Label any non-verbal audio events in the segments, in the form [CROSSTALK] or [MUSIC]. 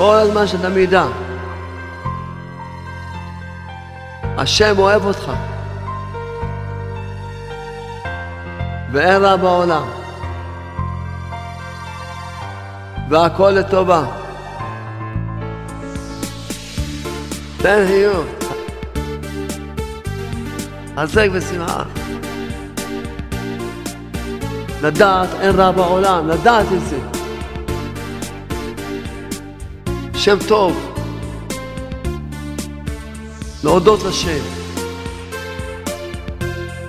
כל הזמן שאתה מידע. השם אוהב אותך. ואין רע בעולם. והכל לטובה. תן חיוך. חזק ושמחה. לדעת אין רע בעולם, לדעת את זה. שם טוב. להודות לשם.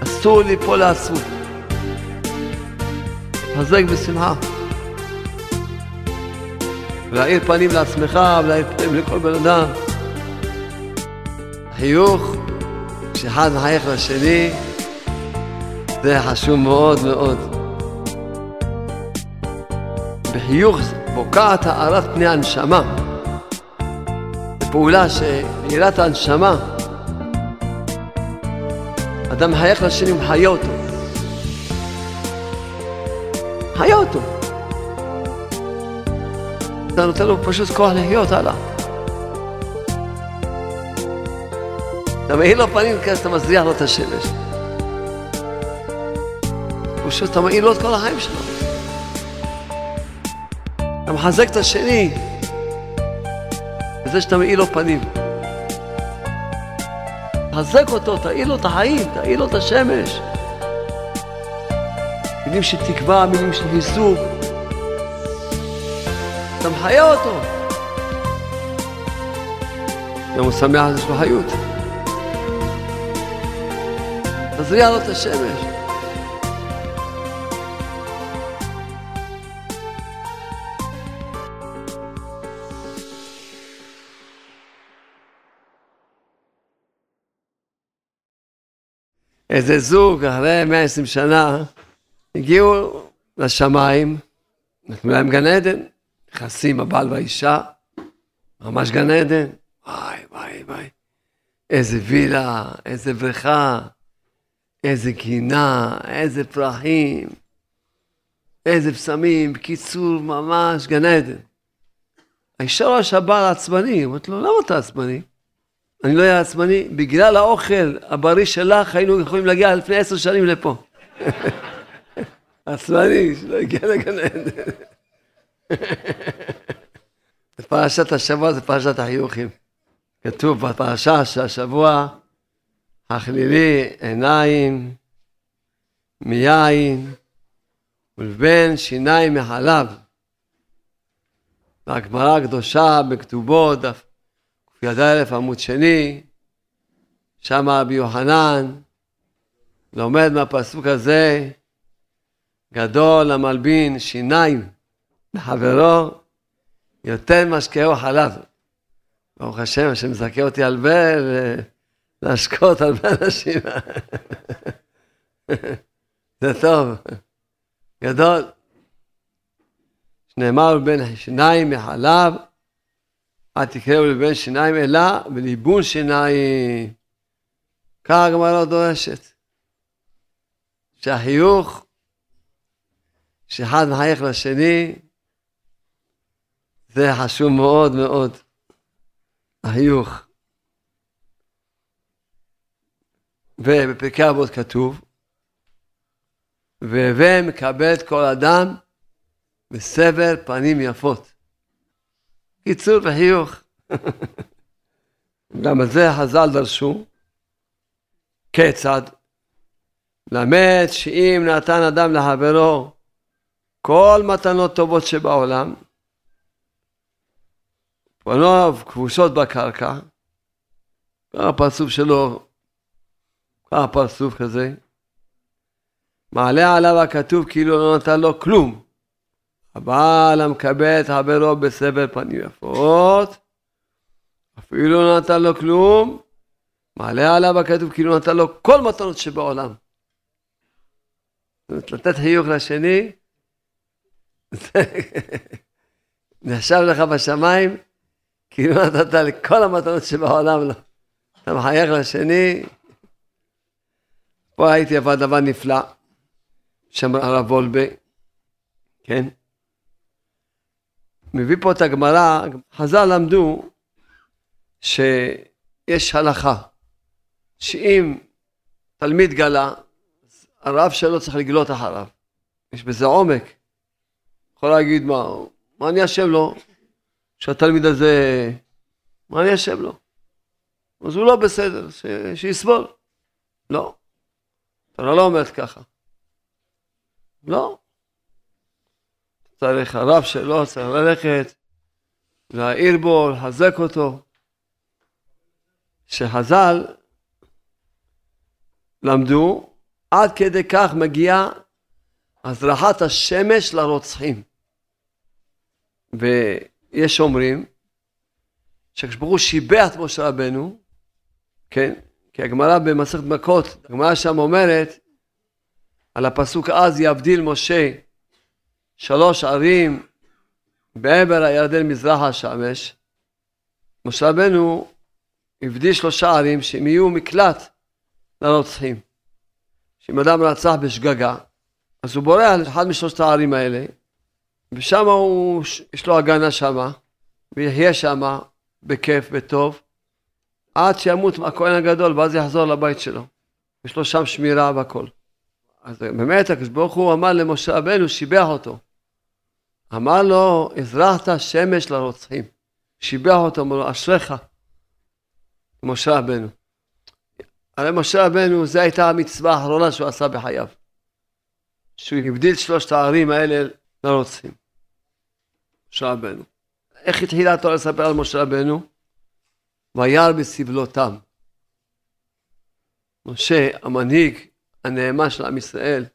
אסור ליפול לעצמות. חזק בשמחה. ולהאיר פנים לעצמך ולהאיר פנים לכל בן אדם. חיוך, שאחד מחייך לשני, זה חשוב מאוד מאוד. בחיוך בוקעת הארת פני הנשמה. פעולה שמאירת הנשמה. אדם מחייך לשני ומחיה אותו. מחיה אותו. אתה נותן לו פשוט כוח לחיות הלאה. אתה מאיר לו פנים כזה, אתה מזריח לו את השמש. פשוט אתה מאיר לו את כל החיים שלו. אתה מחזק את השני בזה שאתה מאיר לו פנים. תחזק אותו, תאיר לו את החיים, תאיר לו את השמש. מילים של תקווה, מילים של חיזוק. אתה מחיה אותו. הוא שמח, יש לו חיות. תזריע לו את השמש. איזה זוג אחרי 120 שנה הגיעו לשמיים, נתנו להם גן עדן, נכנסים הבעל והאישה, ממש גן עדן, וואי וואי וואי, איזה וילה, איזה בריכה, איזה גינה, איזה פרחים, איזה פסמים, בקיצור, ממש גן עדן. האישה רואה שהבעל עצבני, אומרת לו, למה אתה עצבני? אני לא אהיה עצבני, בגלל האוכל הבריא שלך היינו יכולים להגיע לפני עשר שנים לפה. [LAUGHS] עצבני, שלא הגיע לגן עדן. [LAUGHS] פרשת השבוע, זה פרשת החיוכים. כתוב בפרשה שהשבוע, הכלילי עיניים מיין ולבן שיניים מחלב. והגמרא הקדושה בכתובות, דף ק"א עמוד שני, שם רבי יוחנן לומד מהפסוק הזה, גדול המלבין שיניים לחברו, יותר משקהו חלב. ברוך השם, השם מזכה אותי הרבה להשקות הרבה אנשים. [LAUGHS] זה טוב, גדול. שנאמר בין שיניים מחלב, אל תקראו לבין שיניים אלא בליבון שיניים. כך הגמרא דורשת. שהחיוך, שאחד מחייך לשני, זה חשוב מאוד מאוד. החיוך. ובפרקי אבות כתוב, והווה מקבל את כל אדם בסבר פנים יפות. קיצור וחיוך. גם על זה חז"ל דרשו. כיצד? למד שאם נתן אדם לחברו כל מתנות טובות שבעולם, פניו כבושות בקרקע, ככה פרצוף שלו, ככה פרצוף כזה, מעלה עליו הכתוב כאילו לא נתן לו כלום. הבעל המקבל את חברו בסבל פנים יפות, אפילו לא נתן לו כלום, מעלה עליו הכתוב כאילו נתן לו כל מתנות שבעולם. לתת חיוך לשני, נחשב לך בשמיים, כאילו נתת לכל המתנות שבעולם לו. אתה מחייך לשני. פה הייתי עבד דבר נפלא, שם הרב וולבה, כן? מביא פה את הגמרא, חז"ל למדו שיש הלכה, שאם תלמיד גלה, הרב שלו צריך לגלות אחריו. יש בזה עומק. יכול להגיד מה, מה אני אשם לו שהתלמיד הזה, מה אני אשם לו? אז הוא לא בסדר, ש... שיסבול. לא. אתה לא אומרת ככה. לא. צריך הרב שלו, צריך ללכת, להעיר בו, לחזק אותו. שחז"ל למדו, עד כדי כך מגיעה הזרחת השמש לרוצחים. ויש אומרים שכשברוך הוא שיבח את משה רבנו, כן, כי הגמרא במסכת מכות, הגמרא שם אומרת על הפסוק אז יבדיל משה שלוש ערים בעבר הירדן מזרח השמש. משה רבנו הבדיל שלושה ערים שהם יהיו מקלט לרוצחים. שאם אדם רצח בשגגה, אז הוא בורח לאחד משלושת הערים האלה, ושם הוא, יש לו הגנה שמה, ויחיה שמה בכיף, בטוב, עד שימות הכהן הגדול, ואז יחזור לבית שלו. יש לו שם שמירה והכל. אז באמת הקדוש ברוך הוא אמר למשה רבנו, שיבח אותו. אמר לו, הזרחת שמש לרוצחים. שיבח אותו, אמר לו, אשריך, משה רבנו. הרי משה רבנו, זו הייתה המצווה האחרונה שהוא עשה בחייו. שהוא הבדיל שלושת הערים האלה לרוצחים. משה רבנו. איך התחילה התורה לספר על משה רבנו? וירא בסבלותם. משה, המנהיג הנאמן של עם ישראל,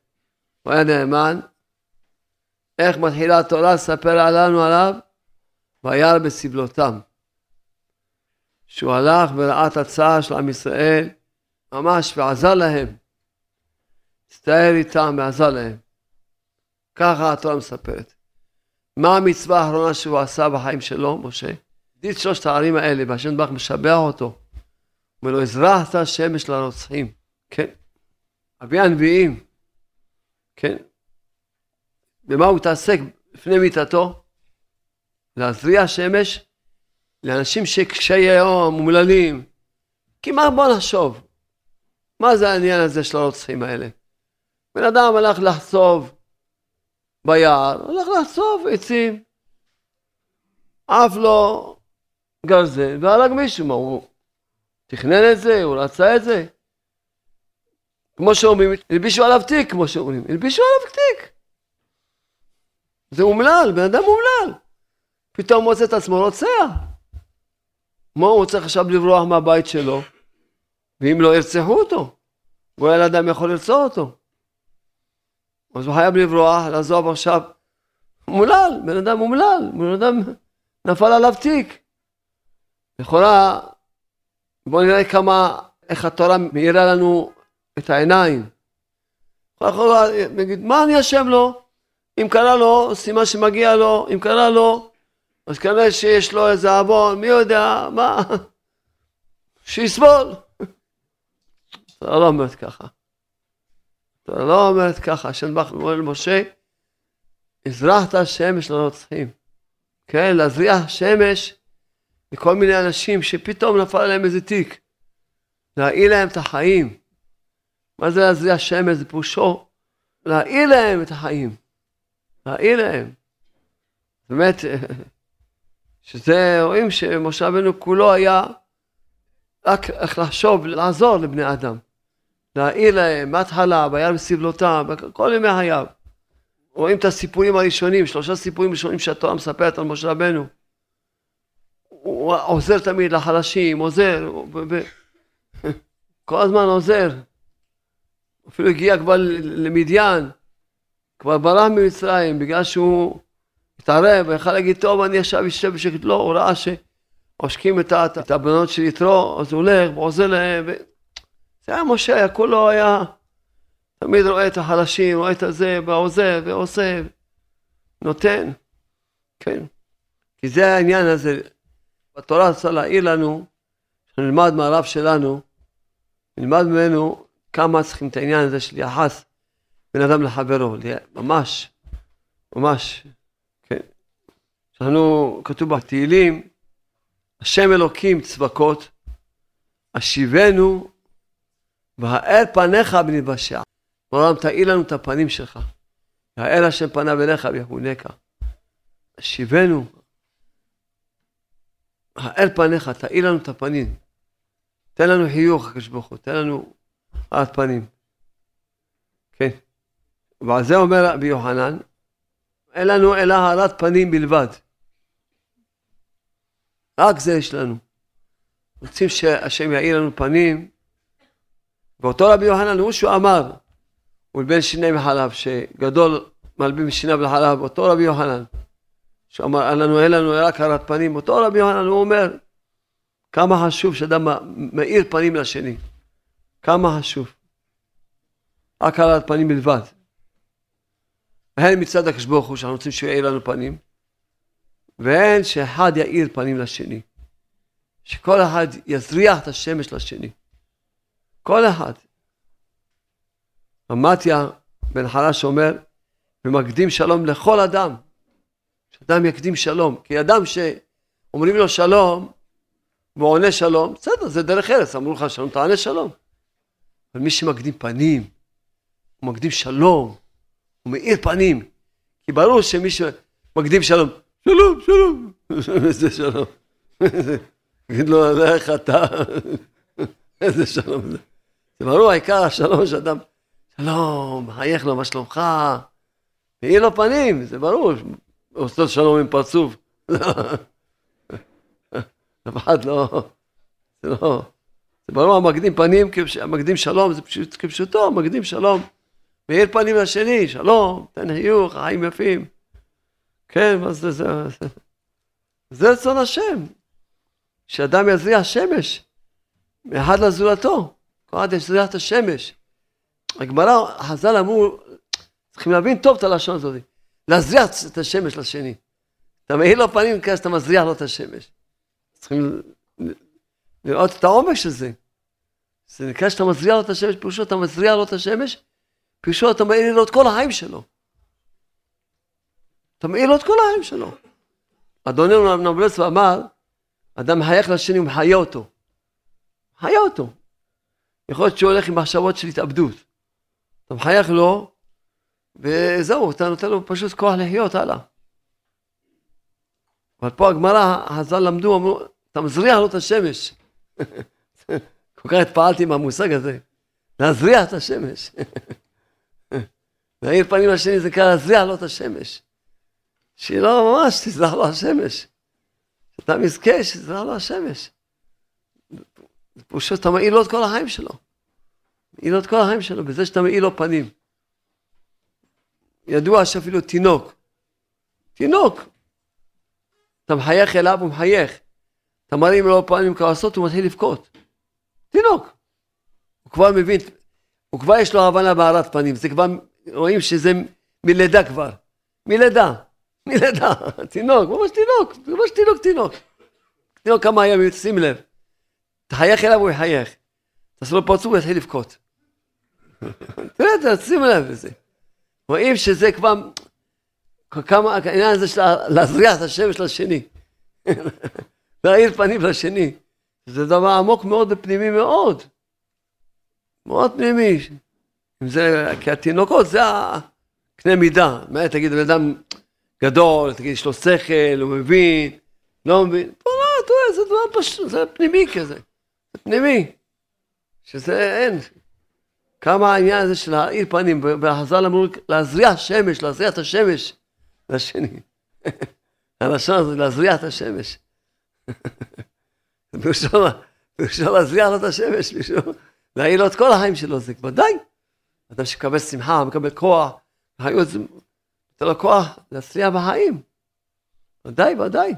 הוא היה נאמן. איך מתחילה התורה לספר עלינו עליו? וירא בסבלותם. שהוא הלך וראה את הצער של עם ישראל, ממש, ועזר להם. הצטער איתם ועזר להם. ככה התורה מספרת. מה המצווה האחרונה שהוא עשה בחיים שלו, משה? את שלושת הערים האלה, והשם ברוך משבח אותו. אומר לו, הזרחת שמש לרוצחים. כן. אבי הנביאים, כן. במה הוא התעסק לפני מיתתו? להזריע שמש לאנשים שקשי יום, מומללים. כי מה בוא נחשוב? מה זה העניין הזה של הרוצחים האלה? בן אדם הלך לחצוב ביער, הלך לחצוב עצים. עף לו גרזן והרג מישהו, מה הוא תכנן את זה, הוא רצה את זה? כמו שאומרים, הלבישו עליו תיק, כמו שאומרים, הלבישו עליו תיק. זה אומלל, בן אדם אומלל. פתאום מוצא את עצמו רוצח. מה הוא צריך עכשיו לברוח מהבית שלו? ואם לא ירצחו אותו, גואל אדם יכול לרצוח אותו. אז הוא חייב לברוח, לעזוב עכשיו. אומלל, בן אדם אומלל, בן אדם נפל עליו תיק. לכאורה, בואו נראה כמה, איך התורה מאירה לנו את העיניים. לכאורה, נגיד, מה אני אשם לו? אם קרה לו, סימן שמגיע לו, אם קרה לו, אז כנראה שיש לו איזה עוון, מי יודע, מה? שיסבול. [LAUGHS] אתה לא אומרת ככה. אתה לא אומרת ככה, השם ברוך הוא אומר למשה, הזרחת שמש לרוצחים. כן, להזריח שמש לכל מיני אנשים שפתאום נפל עליהם איזה תיק. להעיל להם את החיים. מה זה להזריע שמש? זה פירושו להעיל להם את החיים. להעיל להם. באמת, שזה, רואים שמשה רבנו כולו היה רק איך לחשוב, לעזור לבני אדם. להעיל להם מההתחלה, וירא בסבלותם, כל ימי חייו. רואים את הסיפורים הראשונים, שלושה סיפורים ראשונים שהתורה מספרת על משה רבנו. הוא עוזר תמיד לחלשים, עוזר, [LAUGHS] כל הזמן עוזר. אפילו הגיע כבר למדיין, כבר ברח ממצרים, בגלל שהוא התערב, ויכל להגיד, טוב, אני עכשיו אשב בשקט, לא, הוא ראה שעושקים את, את הבנות של יתרו, אז הוא הולך ועוזר להם. ו... זה היה משה, היה כולו היה, תמיד רואה את החלשים, רואה את הזה, ועוזר, ועושה, נותן, כן. כי זה העניין הזה, התורה רוצה להעיר לנו, שנלמד מהרב שלנו, נלמד ממנו כמה צריכים את העניין הזה של יחס בין אדם לחברו, ממש, ממש, כן. אנחנו, כתוב בתהילים, השם אלוקים צבקות, השיבנו והאל פניך בנתבשע. בעולם תאיר לנו את הפנים שלך. האל השם פניו אליך ויחונקה. השיבנו, האל פניך, תאיר לנו את הפנים. תן לנו חיוך, הקדוש ברוך הוא, תן לנו הארת פנים. ועל זה אומר רבי יוחנן, אין לנו אלא הארת פנים בלבד. רק זה יש לנו. רוצים שהשם יאיר לנו פנים, ואותו רבי יוחנן הוא שהוא אמר, ולבין שיני מחלב, שגדול מלבים שיניו לחלב, אותו רבי יוחנן, שאמר לנו, אין לנו רק הארת פנים, אותו רבי יוחנן הוא אומר, כמה חשוב שאדם מאיר פנים לשני, כמה חשוב. רק הארת פנים בלבד. הן מצד הקדוש ברוך הוא שאנחנו רוצים שהוא יאיר לנו פנים, והן שאחד יאיר פנים לשני. שכל אחד יזריח את השמש לשני. כל אחד. אמתיה בן חלש אומר, ומקדים שלום לכל אדם. שאדם יקדים שלום. כי אדם שאומרים לו שלום, והוא עונה שלום, בסדר, זה דרך ארץ, אמרו לך שלום, תענה שלום. אבל מי שמקדים פנים, הוא מקדים שלום, הוא מאיר פנים. כי ברור שמי שמקדים שלום, שלום, שלום, [LAUGHS] איזה שלום. תגיד לו, איך אתה, [LAUGHS] איזה שלום זה. זה ברור, העיקר השלום שאדם, שלום, מחייך לו, מה שלומך? מאיר לו פנים, זה ברור, עושה שלום עם פרצוף. [LAUGHS] אף אחד לא, זה לא, זה ברור, המקדים פנים, המקדים שלום, זה פשוט כפשוטו, מקדים שלום. מאיר פנים לשני, שלום, תן חיוך, חיים יפים. כן, מה זה, זה, זה, זה רצון השם. שאדם יזריח שמש מאחד לזולתו. כל אחד יזריח את השמש. הגמרא, חז"ל אמרו, צריכים להבין טוב את הלשון הזאת. להזריח את השמש לשני. אתה מאיר לו פנים כזה שאתה מזריח לו את השמש. צריכים לראות את העומק של זה. זה נקרא שאתה מזריח לו את השמש, פירושו אתה מזריח לו את השמש, פירושו אתה מאיר לו את כל החיים שלו. אתה מאיר לו את כל החיים שלו. אדוננו נבלס אמר, אדם מחייך לשני ומחיה אותו. מחיה אותו. יכול להיות שהוא הולך עם מחשבות של התאבדות. אתה מחייך לו, וזהו, אתה נותן לו פשוט כוח לחיות הלאה. אבל פה הגמרא, חז"ל למדו, אמרו, אתה מזריח לו את השמש. [LAUGHS] כל כך התפעלתי מהמושג הזה, להזריח את השמש. [LAUGHS] להאיר פנים לשני זה נקרא לו את השמש. שהיא לא ממש תזרח לו השמש. שאדם יזכה שזה לו השמש. פשוט אתה מעיל לו את כל החיים שלו. מעיל לו את כל החיים שלו, בזה שאתה מעיל לו פנים. ידוע שאפילו תינוק, תינוק, אתה מחייך אליו, הוא מחייך. אתה מרים לו פנים כעסות, הוא מתחיל לבכות. תינוק. הוא כבר מבין, הוא כבר יש לו הבנה בהארת פנים, זה כבר, רואים שזה מלידה כבר. מלידה. מלידה, [LAUGHS] תינוק, ממש תינוק, ממש תינוק, תינוק. תינוק כמה ימים, שים לב. תחייך אליו, הוא יחייך. תעשה לו פרצוף, הוא יתחיל לבכות. [LAUGHS] תראה, שים לב לזה. רואים שזה כבר, כמה, העניין הזה של להזריח את השמש לשני. [LAUGHS] להאיר פנים לשני. זה דבר עמוק מאוד ופנימי מאוד. מאוד פנימי. אם זה, כי התינוקות זה הקנה מידה. מה תגיד, בן אדם גדול, תגיד, יש לו שכל, הוא מבין, לא מבין. פה לא, אתה רואה, זה דבר פשוט, זה פנימי כזה. זה פנימי. שזה אין. כמה העניין הזה של להאיר פנים, והחז"ל אמרו להזריח שמש, להזריח את השמש לשני. [LAUGHS] הלשון הזה, להזריח את השמש. [LAUGHS] פירושו להזריח לו את השמש, להאיר לו את כל החיים שלו, זה ודאי. אדם שמקבל שמחה, מקבל כוח, החיות זה נותן לו כוח להצליח בחיים. ודאי, ודאי.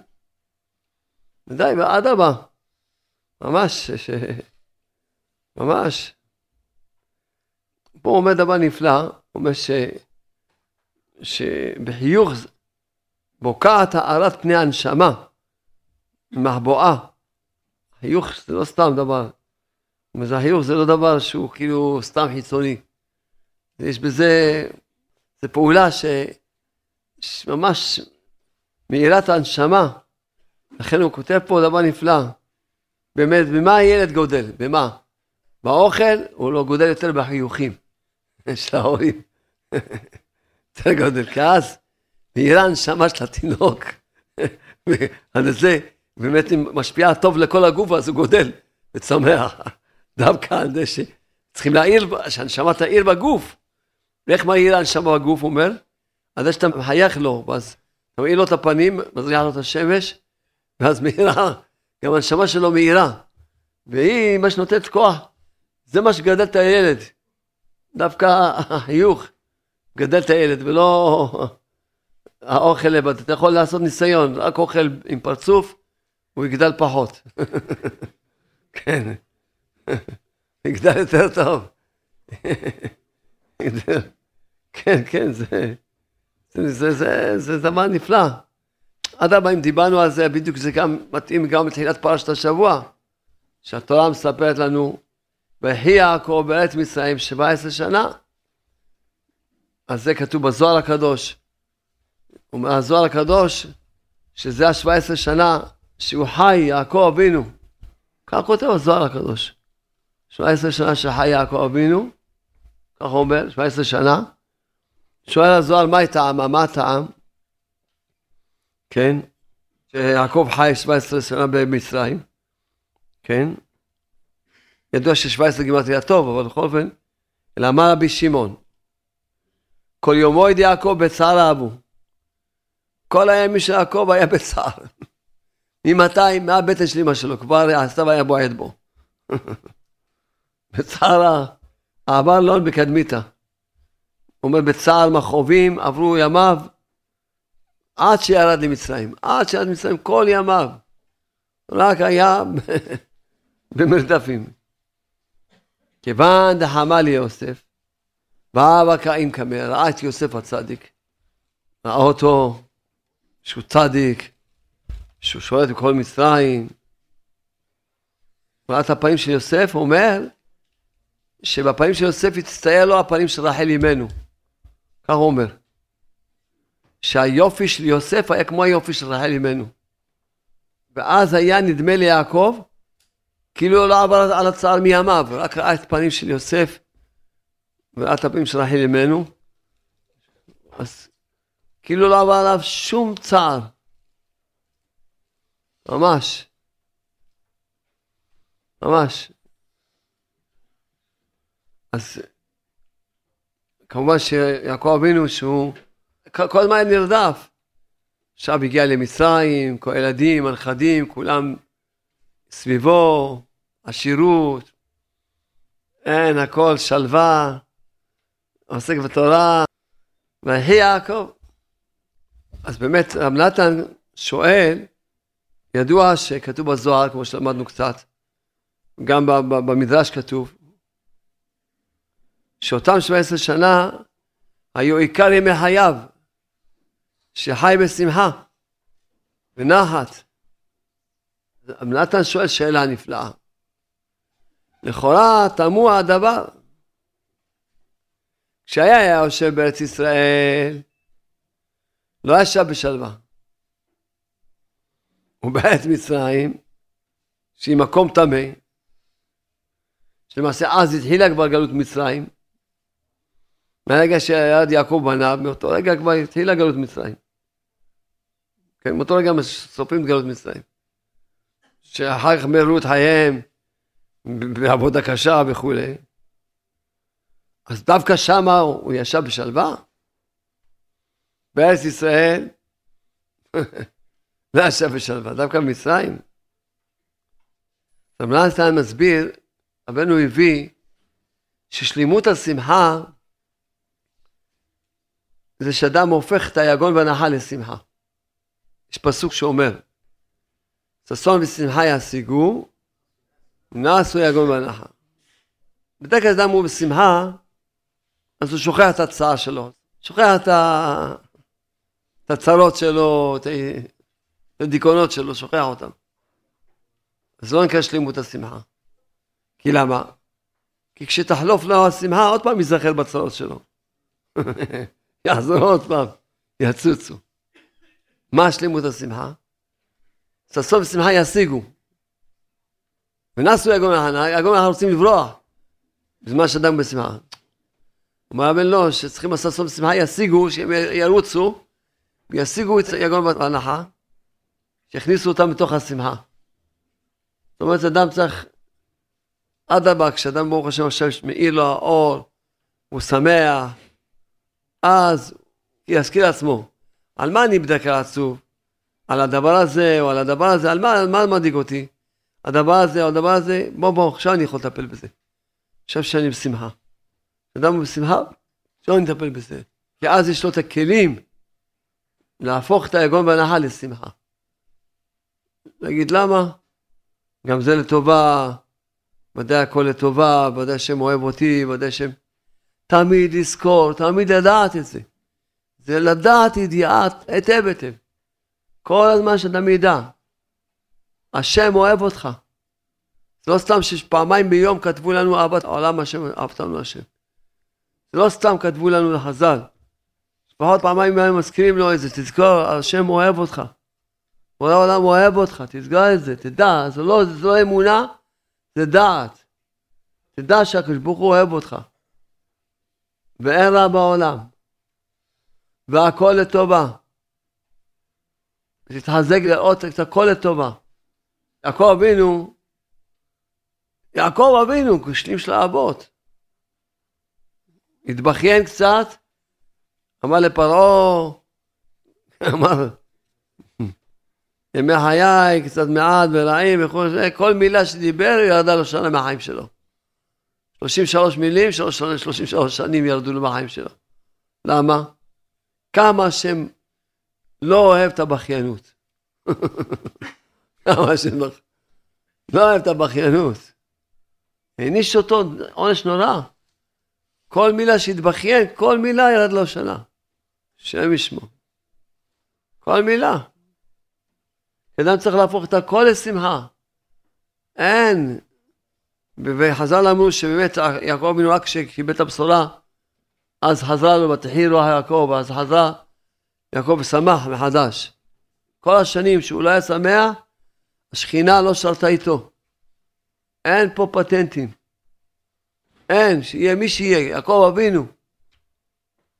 ודאי, ואדרבה. ממש, ש... ממש. פה אומר דבר נפלא, הוא אומר ש... שבחיוך בוקעת הארת פני הנשמה, מחבואה. חיוך זה לא סתם דבר. החיוך זה לא דבר שהוא כאילו סתם חיצוני. יש בזה, זו פעולה ש... ממש מאירת הנשמה. לכן הוא כותב פה דבר נפלא. באמת, במה הילד גודל? במה? באוכל הוא לא גודל יותר בחיוכים [LAUGHS] של ההורים. [LAUGHS] יותר גודל, כי אז מאירה הנשמה של התינוק. [LAUGHS] על זה באמת משפיעה טוב לכל הגוף, אז הוא גודל וצומח. דווקא על זה שצריכים להעיר, שהנשמה תעיר בגוף. ואיך מאיר הנשמה בגוף, הוא אומר? על זה שאתה מחייך לו, ואז אתה מאיר לו את הפנים, מזריח לו את השמש, ואז מאירה, גם הנשמה שלו מאירה. והיא מה שנותנת כוח, זה מה שגדל את הילד. דווקא החיוך גדל את הילד, ולא האוכל לבד. אתה יכול לעשות ניסיון, רק אוכל עם פרצוף, הוא יגדל פחות. [LAUGHS] כן, [LAUGHS] יגדל יותר טוב. [LAUGHS] כן, כן, זה, זה, זה, זה, זה דבר נפלא. אדרבה, אם דיברנו על זה, בדיוק זה גם מתאים גם לתחילת פרשת השבוע, שהתורה מספרת לנו, ויחי יעקב בארץ מצרים 17 שנה. אז זה כתוב בזוהר הקדוש. אומר הזוהר הקדוש, שזה ה-17 שנה שהוא חי, יעקב אבינו. כך כותב הזוהר הקדוש. 17 שנה שחי יעקב אבינו, כך הוא אומר, 17 שנה. שואל הזוהר, מה טעם? מה הטעם? כן, שיעקב חי 17 שנה במצרים, כן? ידוע ש-17 גימטריה טוב, אבל בכל אופן, אלא אמר רבי שמעון, כל יומו ידי יעקב בצער אבו. כל הימים של יעקב היה בצער. [LAUGHS] ממתי? מהבטן של אמא שלו, כבר הסתיו היה בועט בו. [LAUGHS] בצער העבר לא בקדמיתה. אומר, בצער מכאובים עברו ימיו עד שירד למצרים. עד שירד למצרים כל ימיו. רק היה [LAUGHS] במרדפים. כיוון דחמה ליוסף, ואהבה קאים קמא, ראה את יוסף הצדיק. ראה אותו שהוא צדיק, שהוא שולט בכל מצרים. ראה את הפנים של יוסף, אומר שבפנים של יוסף הצטייר לו הפנים של רחל אימנו. כך הוא אומר. שהיופי של יוסף היה כמו היופי של רחל אימנו. ואז היה נדמה ליעקב כאילו לא עבר על הצער מימיו, רק ראה את פנים של יוסף וראה את הפנים של רחל אימנו. אז כאילו לא עבר עליו שום צער. ממש. ממש. אז כמובן שיעקב אבינו שהוא כל הזמן נרדף. עכשיו הגיע למצרים, כל הילדים, הנכדים, כולם סביבו, עשירות, אין, הכל שלווה, עוסק בתורה, ויהי יעקב. אז באמת, רב נתן שואל, ידוע שכתוב בזוהר, כמו שלמדנו קצת, גם במדרש כתוב, שאותם 17 שנה היו עיקר ימי חייו, שחי בשמחה, בנחת. רב נתן שואל שאלה נפלאה. לכאורה תמוה הדבר. כשהיה היה יושב בארץ ישראל, לא ישב בשלווה. ובארץ מצרים, שהיא מקום טמא, שלמעשה אז התחילה כבר גלות מצרים, מהרגע שירד יעקב בניו, מאותו רגע כבר התחילה גלות מצרים. כן, מאותו רגע סופרים את גלות מצרים. שאחר כך מרו את חייהם בעבודה קשה וכולי. אז דווקא שמה הוא ישב בשלווה. בארץ ישראל [LAUGHS] לא ישב בשלווה, דווקא במצרים. רב נתן מסביר, רבנו הביא ששלימות השמחה זה שאדם הופך את היגון והנחה לשמחה. יש פסוק שאומר, ששון ושמחה ישיגו, נעשו יגון והנחה. בדרך כלל אדם הוא בשמחה, אז הוא שוכח את הצעה שלו, שוכח את, ה... את הצרות שלו, את הדיכאונות שלו, שוכח אותם. אז לא נקרא שלימות השמחה. כי למה? כי כשתחלוף לו השמחה, עוד פעם ייזכר בצרות שלו. [LAUGHS] יחזור עוד פעם, יצוצו. מה שלמות השמחה? ששון ושמחה ישיגו. ונסו יגון מהחנה, יגון מהחנה רוצים לברוח. בזמן שאדם בשמחה. אומר הבן לא, שצריכים ששון ושמחה ישיגו, שהם ירוצו, וישיגו את יגון בהנחה, שיכניסו אותם בתוך השמחה. זאת אומרת, אדם צריך, אדרבה, כשאדם ברוך השם עכשיו מאיר לו האור, הוא שמח, אז יזכיר לעצמו, על מה אני בדרך כלל עצוב? על הדבר הזה או על הדבר הזה, על מה, על מה מדאיג אותי? הדבר הזה או הדבר הזה, בוא בוא, עכשיו אני יכול לטפל בזה. עכשיו שאני בשמחה. אדם הוא בשמחה, עכשיו אני אטפל בזה. כי אז יש לו את הכלים להפוך את היגון והנחה לשמחה. להגיד למה? גם זה לטובה, ודאי הכל לטובה, ודאי השם אוהב אותי, ודאי השם... תמיד לזכור, תמיד לדעת את זה. זה לדעת ידיעת היטב היטב. כל הזמן שאדם ידע, השם אוהב אותך. זה לא סתם שפעמיים ביום כתבו לנו אהבת העולם השם, אהבת לנו השם. זה לא סתם כתבו לנו לחז"ל. לפחות פעמיים ביום מזכירים לו את זה, תזכור, השם אוהב אותך. כל העולם אוהב אותך, תסגור את זה, תדע, זה לא, זה לא אמונה, זה דעת. תדע שהקדוש ברוך הוא אוהב אותך. ואין רע בעולם. והכל לטובה. תתחזק לראות את הכל לטובה. יעקב אבינו, יעקב אבינו, כשלים של האבות. התבכיין קצת, אמר לפרעה, [LAUGHS] אמר, ימי חיי, קצת מעט ורעים וכל זה, כל מילה שדיבר ירדה לו שנה מהחיים שלו. 33 מילים, 33 שנים ירדו לו מהחיים שלו. למה? כמה השם לא אוהב את הבכיינות. [LAUGHS] כמה השם לא, לא אוהב את הבכיינות. העניש אותו עונש נורא. כל מילה שהתבכיין, כל מילה ירד לו שנה. השם ישמו. כל מילה. אדם צריך להפוך את הכל לשמחה. אין. וחז"ל אמרו שבאמת יעקב אבינו רק כשקיבל את הבשורה, אז חזר לו ותחי רוח יעקב, אז חזר יעקב שמח מחדש. כל השנים שהוא לא היה שמח, השכינה לא שרתה איתו. אין פה פטנטים. אין, שיהיה מי שיהיה, יעקב אבינו.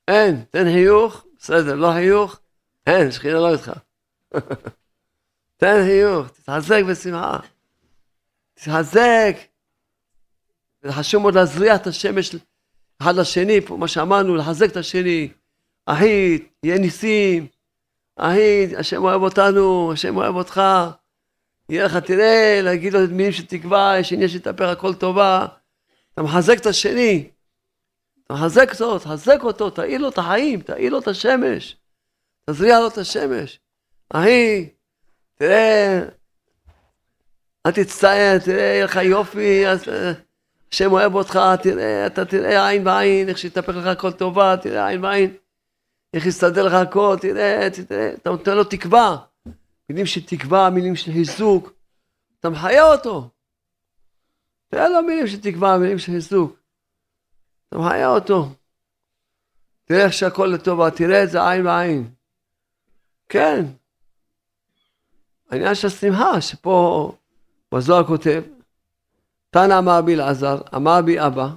אין, תן חיוך, בסדר, לא חיוך, אין, שכינה לא איתך. [LAUGHS] תן חיוך, תתחזק בשמחה. תתחזק. זה חשוב מאוד להזריע את השמש אחד לשני, פה מה שאמרנו, לחזק את השני. אחי, יהיה ניסים. אחי, השם אוהב אותנו, השם אוהב אותך. יהיה לך, תראה, להגיד לו את מילים של תקווה, יש עניין שיתהפך הכל טובה. אתה מחזק את השני. אתה מחזק אותו, תחזק אותו, תאיר לו את החיים, תאיר לו את השמש. תזריע לו את השמש. אחי, תראה, אל תצטער, תראה, יהיה לך יופי, אז, אה, השם אוהב אותך, תראה, אתה תראה עין בעין, איך שיתהפך לך הכל טובה, תראה עין בעין, איך יסתדר לך הכל, תראה, תראה, אתה נותן לו תקווה. מילים של תקווה, מילים של חיזוק, אתה מחיה אותו. תראה לו מילים של תקווה, מילים של חיזוק. אתה מחיה אותו. תראה איך שהכל לטובה, תראה את זה עין בעין. כן. העניין של השמחה, שפה בזוהר כותב, תנא אמר בי אלעזר, אמר בי אבא,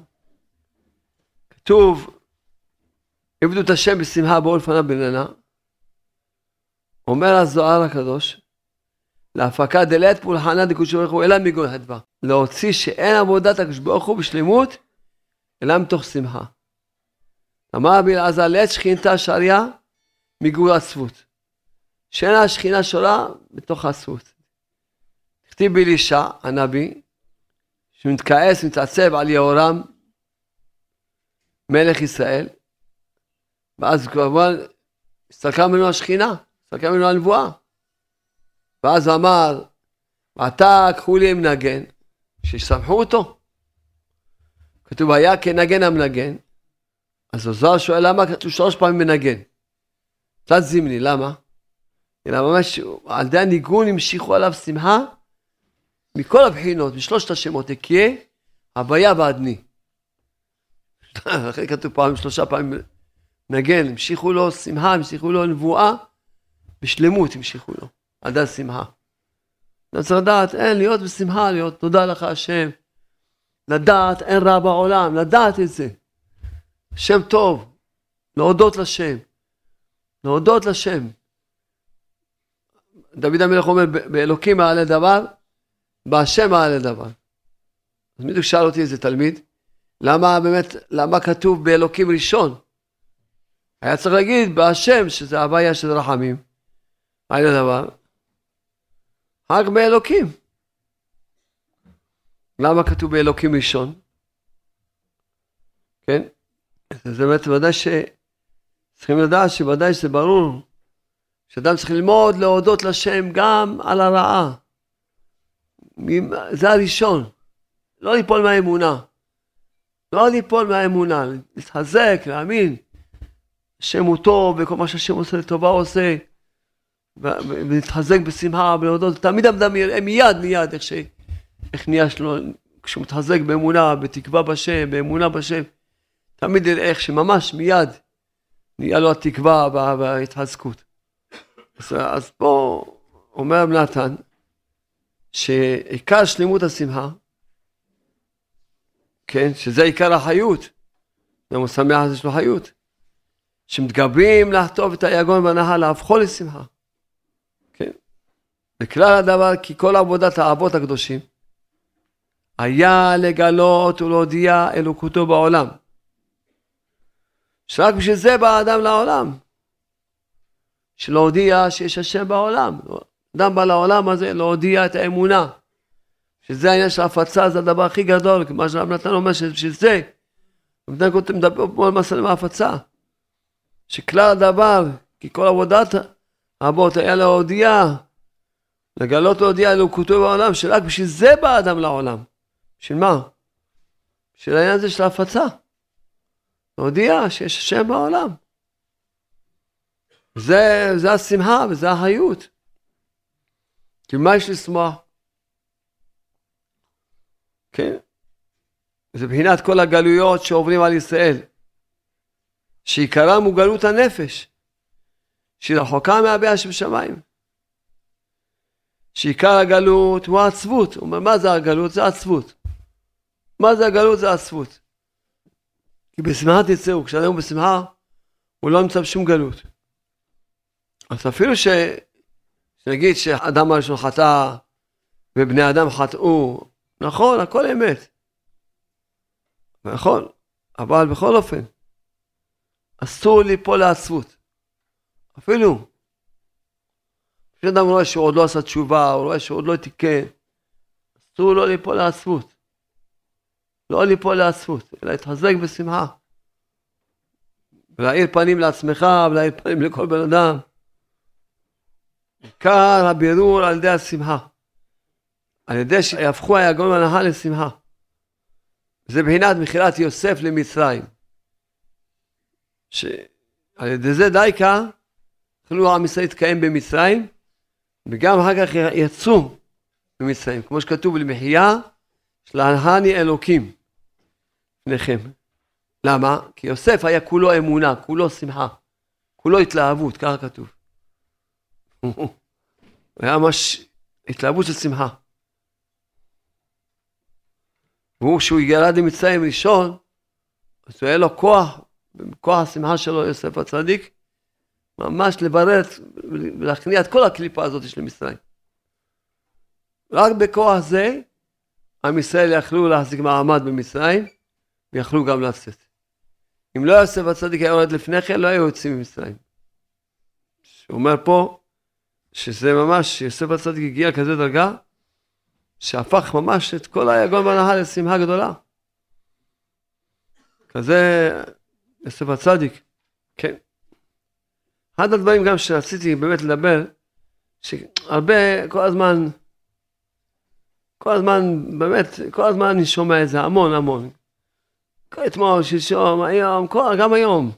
כתוב, עבדו את השם בשמחה בואו לפניו בננה. אומר הזוהר הקדוש, להפקה דלת פולחנה דקודשו ברוך הוא אלא מגון הדבר. להוציא שאין עבודת הקדוש ברוך הוא בשלמות, אלא מתוך שמחה. אמר רבי אלעזר, לעת שכינתה שריה מגור עצבות. שאין השכינה שורה בתוך העצבות. הכתיב באלישע הנביא, שמתכעס, מתעצב על יהורם, מלך ישראל, ואז כמובן הסתלקה ממנו השכינה, הסתלקה ממנו הנבואה. ואז אמר, ועתה קחו לי מנגן, שיסמכו אותו. כתוב, היה כנגן המנגן. אז הזוהר שואל, למה כתוב שלוש פעמים מנגן? קצת זימני, למה? אלא ממש, על ידי הניגון המשיכו עליו שמחה מכל הבחינות, משלושת השמות, אקיה, הוויה ועדני. [LAUGHS] אחרי כתוב פעם, שלושה פעמים נגן, המשיכו לו שמחה, המשיכו לו נבואה, בשלמות המשיכו לו, עד השמחה. אתה צריך לדעת, אין, להיות בשמחה, להיות תודה לך השם. לדעת, אין רע בעולם, לדעת את זה. שם טוב, להודות לשם. להודות לשם. דוד המלך אומר, באלוקים מעלה דבר, בהשם מעלה דבר. אז בדיוק שאל אותי איזה תלמיד, למה באמת, למה כתוב באלוקים ראשון? היה צריך להגיד בהשם, שזה הוויה של רחמים. מה זה הדבר? רק באלוקים. למה כתוב באלוקים ראשון? כן? זה באמת ודאי ש... צריכים לדעת שוודאי שזה ברור שאדם צריך ללמוד להודות לשם גם על הרעה. זה הראשון. לא ליפול מהאמונה. לא ליפול מהאמונה, להתחזק, להאמין. השם הוא טוב, וכל מה שהשם עושה לטובה עושה. ולהתחזק בשמחה ולהודות. תמיד אדם יראה מיד מיד איך, ש... איך נהיה שלו, כשהוא מתחזק באמונה, בתקווה בשם, באמונה בשם. תמיד יראה איך שממש מיד נהיה לו התקווה וההתחזקות. אז, אז פה אומר נתן, שעיקר שלמות השמחה, כן, שזה עיקר החיות, גם הוא שמח יש לו חיות, שמתגברים לחטוף את היגון והנהר להפכו לשמחה. כן? וכלל הדבר כי כל עבודת האבות הקדושים היה לגלות ולהודיע אלוקותו בעולם. שרק בשביל זה בא האדם לעולם. שלהודיע שיש השם בעולם. אדם בא לעולם הזה להודיע את האמונה. שזה העניין של ההפצה, זה הדבר הכי גדול, כמו שרב נתן אומר שבשביל זה, נתן מדבר פה על מסלם ההפצה. שכלל הדבר, כי כל עבודת האבות היה להודיע, לגלות להודיע אלוקותו בעולם, שרק בשביל זה בא האדם לעולם. בשביל מה? בשביל העניין הזה של ההפצה. להודיע שיש השם בעולם. זה, זה השמחה וזה החיות. כי מה יש לשמוח? כן? זה מבחינת כל הגלויות שעוברים על ישראל, שעיקרם הוא גלות הנפש, שהיא רחוקה מהבעיה שבשמיים. שעיקר הגלות הוא העצבות. הוא אומר, מה זה הגלות? זה עצבות. מה זה הגלות? זה עצבות. כי בשמחה תצאו, כשאדם הוא בשמחה, הוא לא נמצא בשום גלות. אז אפילו ש... שנגיד שאדם הראשון חטא ובני אדם חטאו, נכון, הכל אמת. נכון, אבל בכל אופן, אסור ליפול לעצבות. אפילו. כשאדם רואה שהוא עוד לא עשה תשובה, הוא רואה שהוא עוד לא תיקן, אסור לא ליפול לעצבות. לא ליפול לעצבות, אלא להתחזק בשמחה. ולהאיר פנים לעצמך ולהאיר פנים לכל בן אדם. עיקר הבירור על ידי השמחה. על ידי שיהפכו היגון והנהר לשמחה. זה בחינת מכירת יוסף למצרים. שעל ידי זה דייקה, יכלו עם ישראל להתקיים במצרים, וגם אחר כך יצאו ממצרים, כמו שכתוב למחיה, שלהני אלוקים. לפניכם. למה? כי יוסף היה כולו אמונה, כולו שמחה, כולו התלהבות, ככה כתוב. הוא היה ממש התלהבות של שמחה. והוא, כשהוא ירד למצרים ראשון, אז הוא היה לו כוח, בכוח השמחה שלו, יוסף הצדיק, ממש לברר ולהכניע את כל הקליפה הזאת של מצרים. רק בכוח זה, עם ישראל יכלו להחזיק מעמד במצרים, ויכלו גם לצאת. אם לא יוסף הצדיק היה יורד לפני כן, לא היו יוצאים ממצרים. הוא אומר פה, שזה ממש, יוסף הצדיק הגיע לכזה דרגה, שהפך ממש את כל היגון בנהר לשמחה גדולה. כזה יוסף הצדיק, כן. אחד הדברים גם שרציתי באמת לדבר, שהרבה, כל הזמן, כל הזמן, באמת, כל הזמן אני שומע את זה המון המון. אתמול, שלשום, היום, כל, גם היום.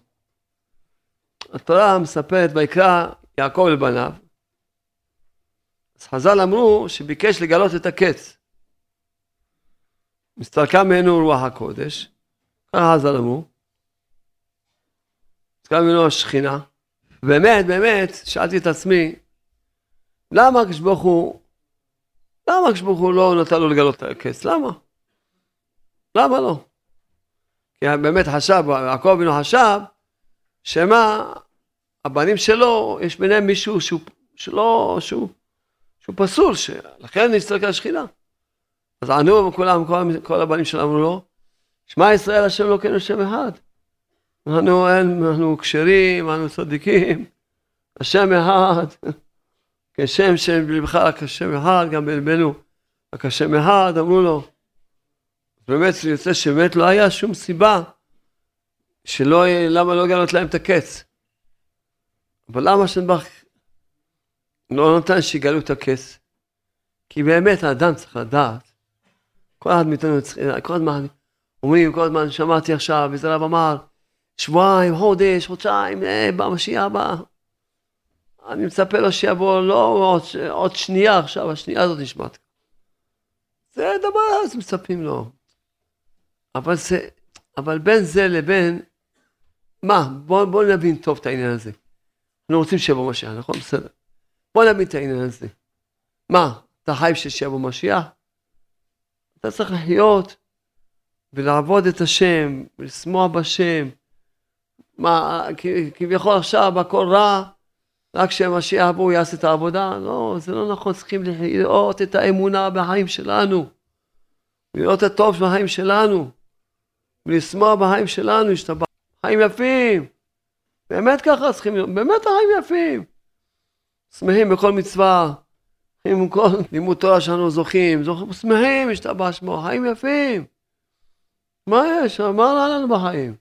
התורה מספרת ויקרא יעקב לבניו. אז חז"ל אמרו שביקש לגלות את הקץ. מסתלקה ממנו רוח הקודש, ככה חז"ל אמרו. מסתלקה ממנו השכינה, באמת, באמת, שאלתי את עצמי, למה הקדוש הוא, למה הקדוש הוא לא נתן לו לגלות את הכס? למה? למה לא? כי באמת חשב, יעקב אבינו חשב, שמה, הבנים שלו, יש ביניהם מישהו שהוא, שלא, שהוא, שהוא פסול, לכן על השכינה. אז ענו כולם, כל, כל הבנים שלנו אמרו לו, שמע ישראל השם לא כן השם אחד. אנחנו, אנחנו כשרים, אנחנו צדיקים, השם אחד, [LAUGHS] כשם שבלבך רק השם אחד, גם בלבנו רק השם אחד, אמרו לו. באמת זה יוצא שבאמת לא היה שום סיבה שלא, למה לא לגלות להם את הקץ. אבל למה שנבח לא נתן שיגלו את הקץ? כי באמת האדם צריך לדעת, כל אחד מאיתנו צריך, כל הזמן אומרים, כל הזמן שמעתי עכשיו, איזה רב אמר, שבועיים, חודש, חודשיים, אה, במשיח הבא. אני מצפה לו שיבוא לא עוד, עוד שנייה עכשיו, השנייה הזאת נשמעת. זה דבר, אז מצפים לו. אבל זה, אבל בין זה לבין, מה, בואו בוא נבין טוב את העניין הזה. אנחנו רוצים שיבוא משיח, נכון? בסדר. בואו נבין את העניין הזה. מה, אתה חי בשביל שיבוא משיח? אתה צריך לחיות ולעבוד את השם, ולשמוח בשם. מה, כביכול עכשיו הכל רע, רק כשמשיח בוא יעשה את העבודה? לא, זה לא נכון, צריכים לראות את האמונה בחיים שלנו. לראות את הטוב בחיים שלנו. ולשמוח בחיים שלנו, השתבח. חיים יפים. באמת ככה צריכים להיות, באמת החיים יפים. שמחים בכל מצווה. עם כל לימוד תורה שאנו זוכים, זוכים, שמחים, השתבח שמו, חיים יפים. מה יש? מה רע לנו בחיים?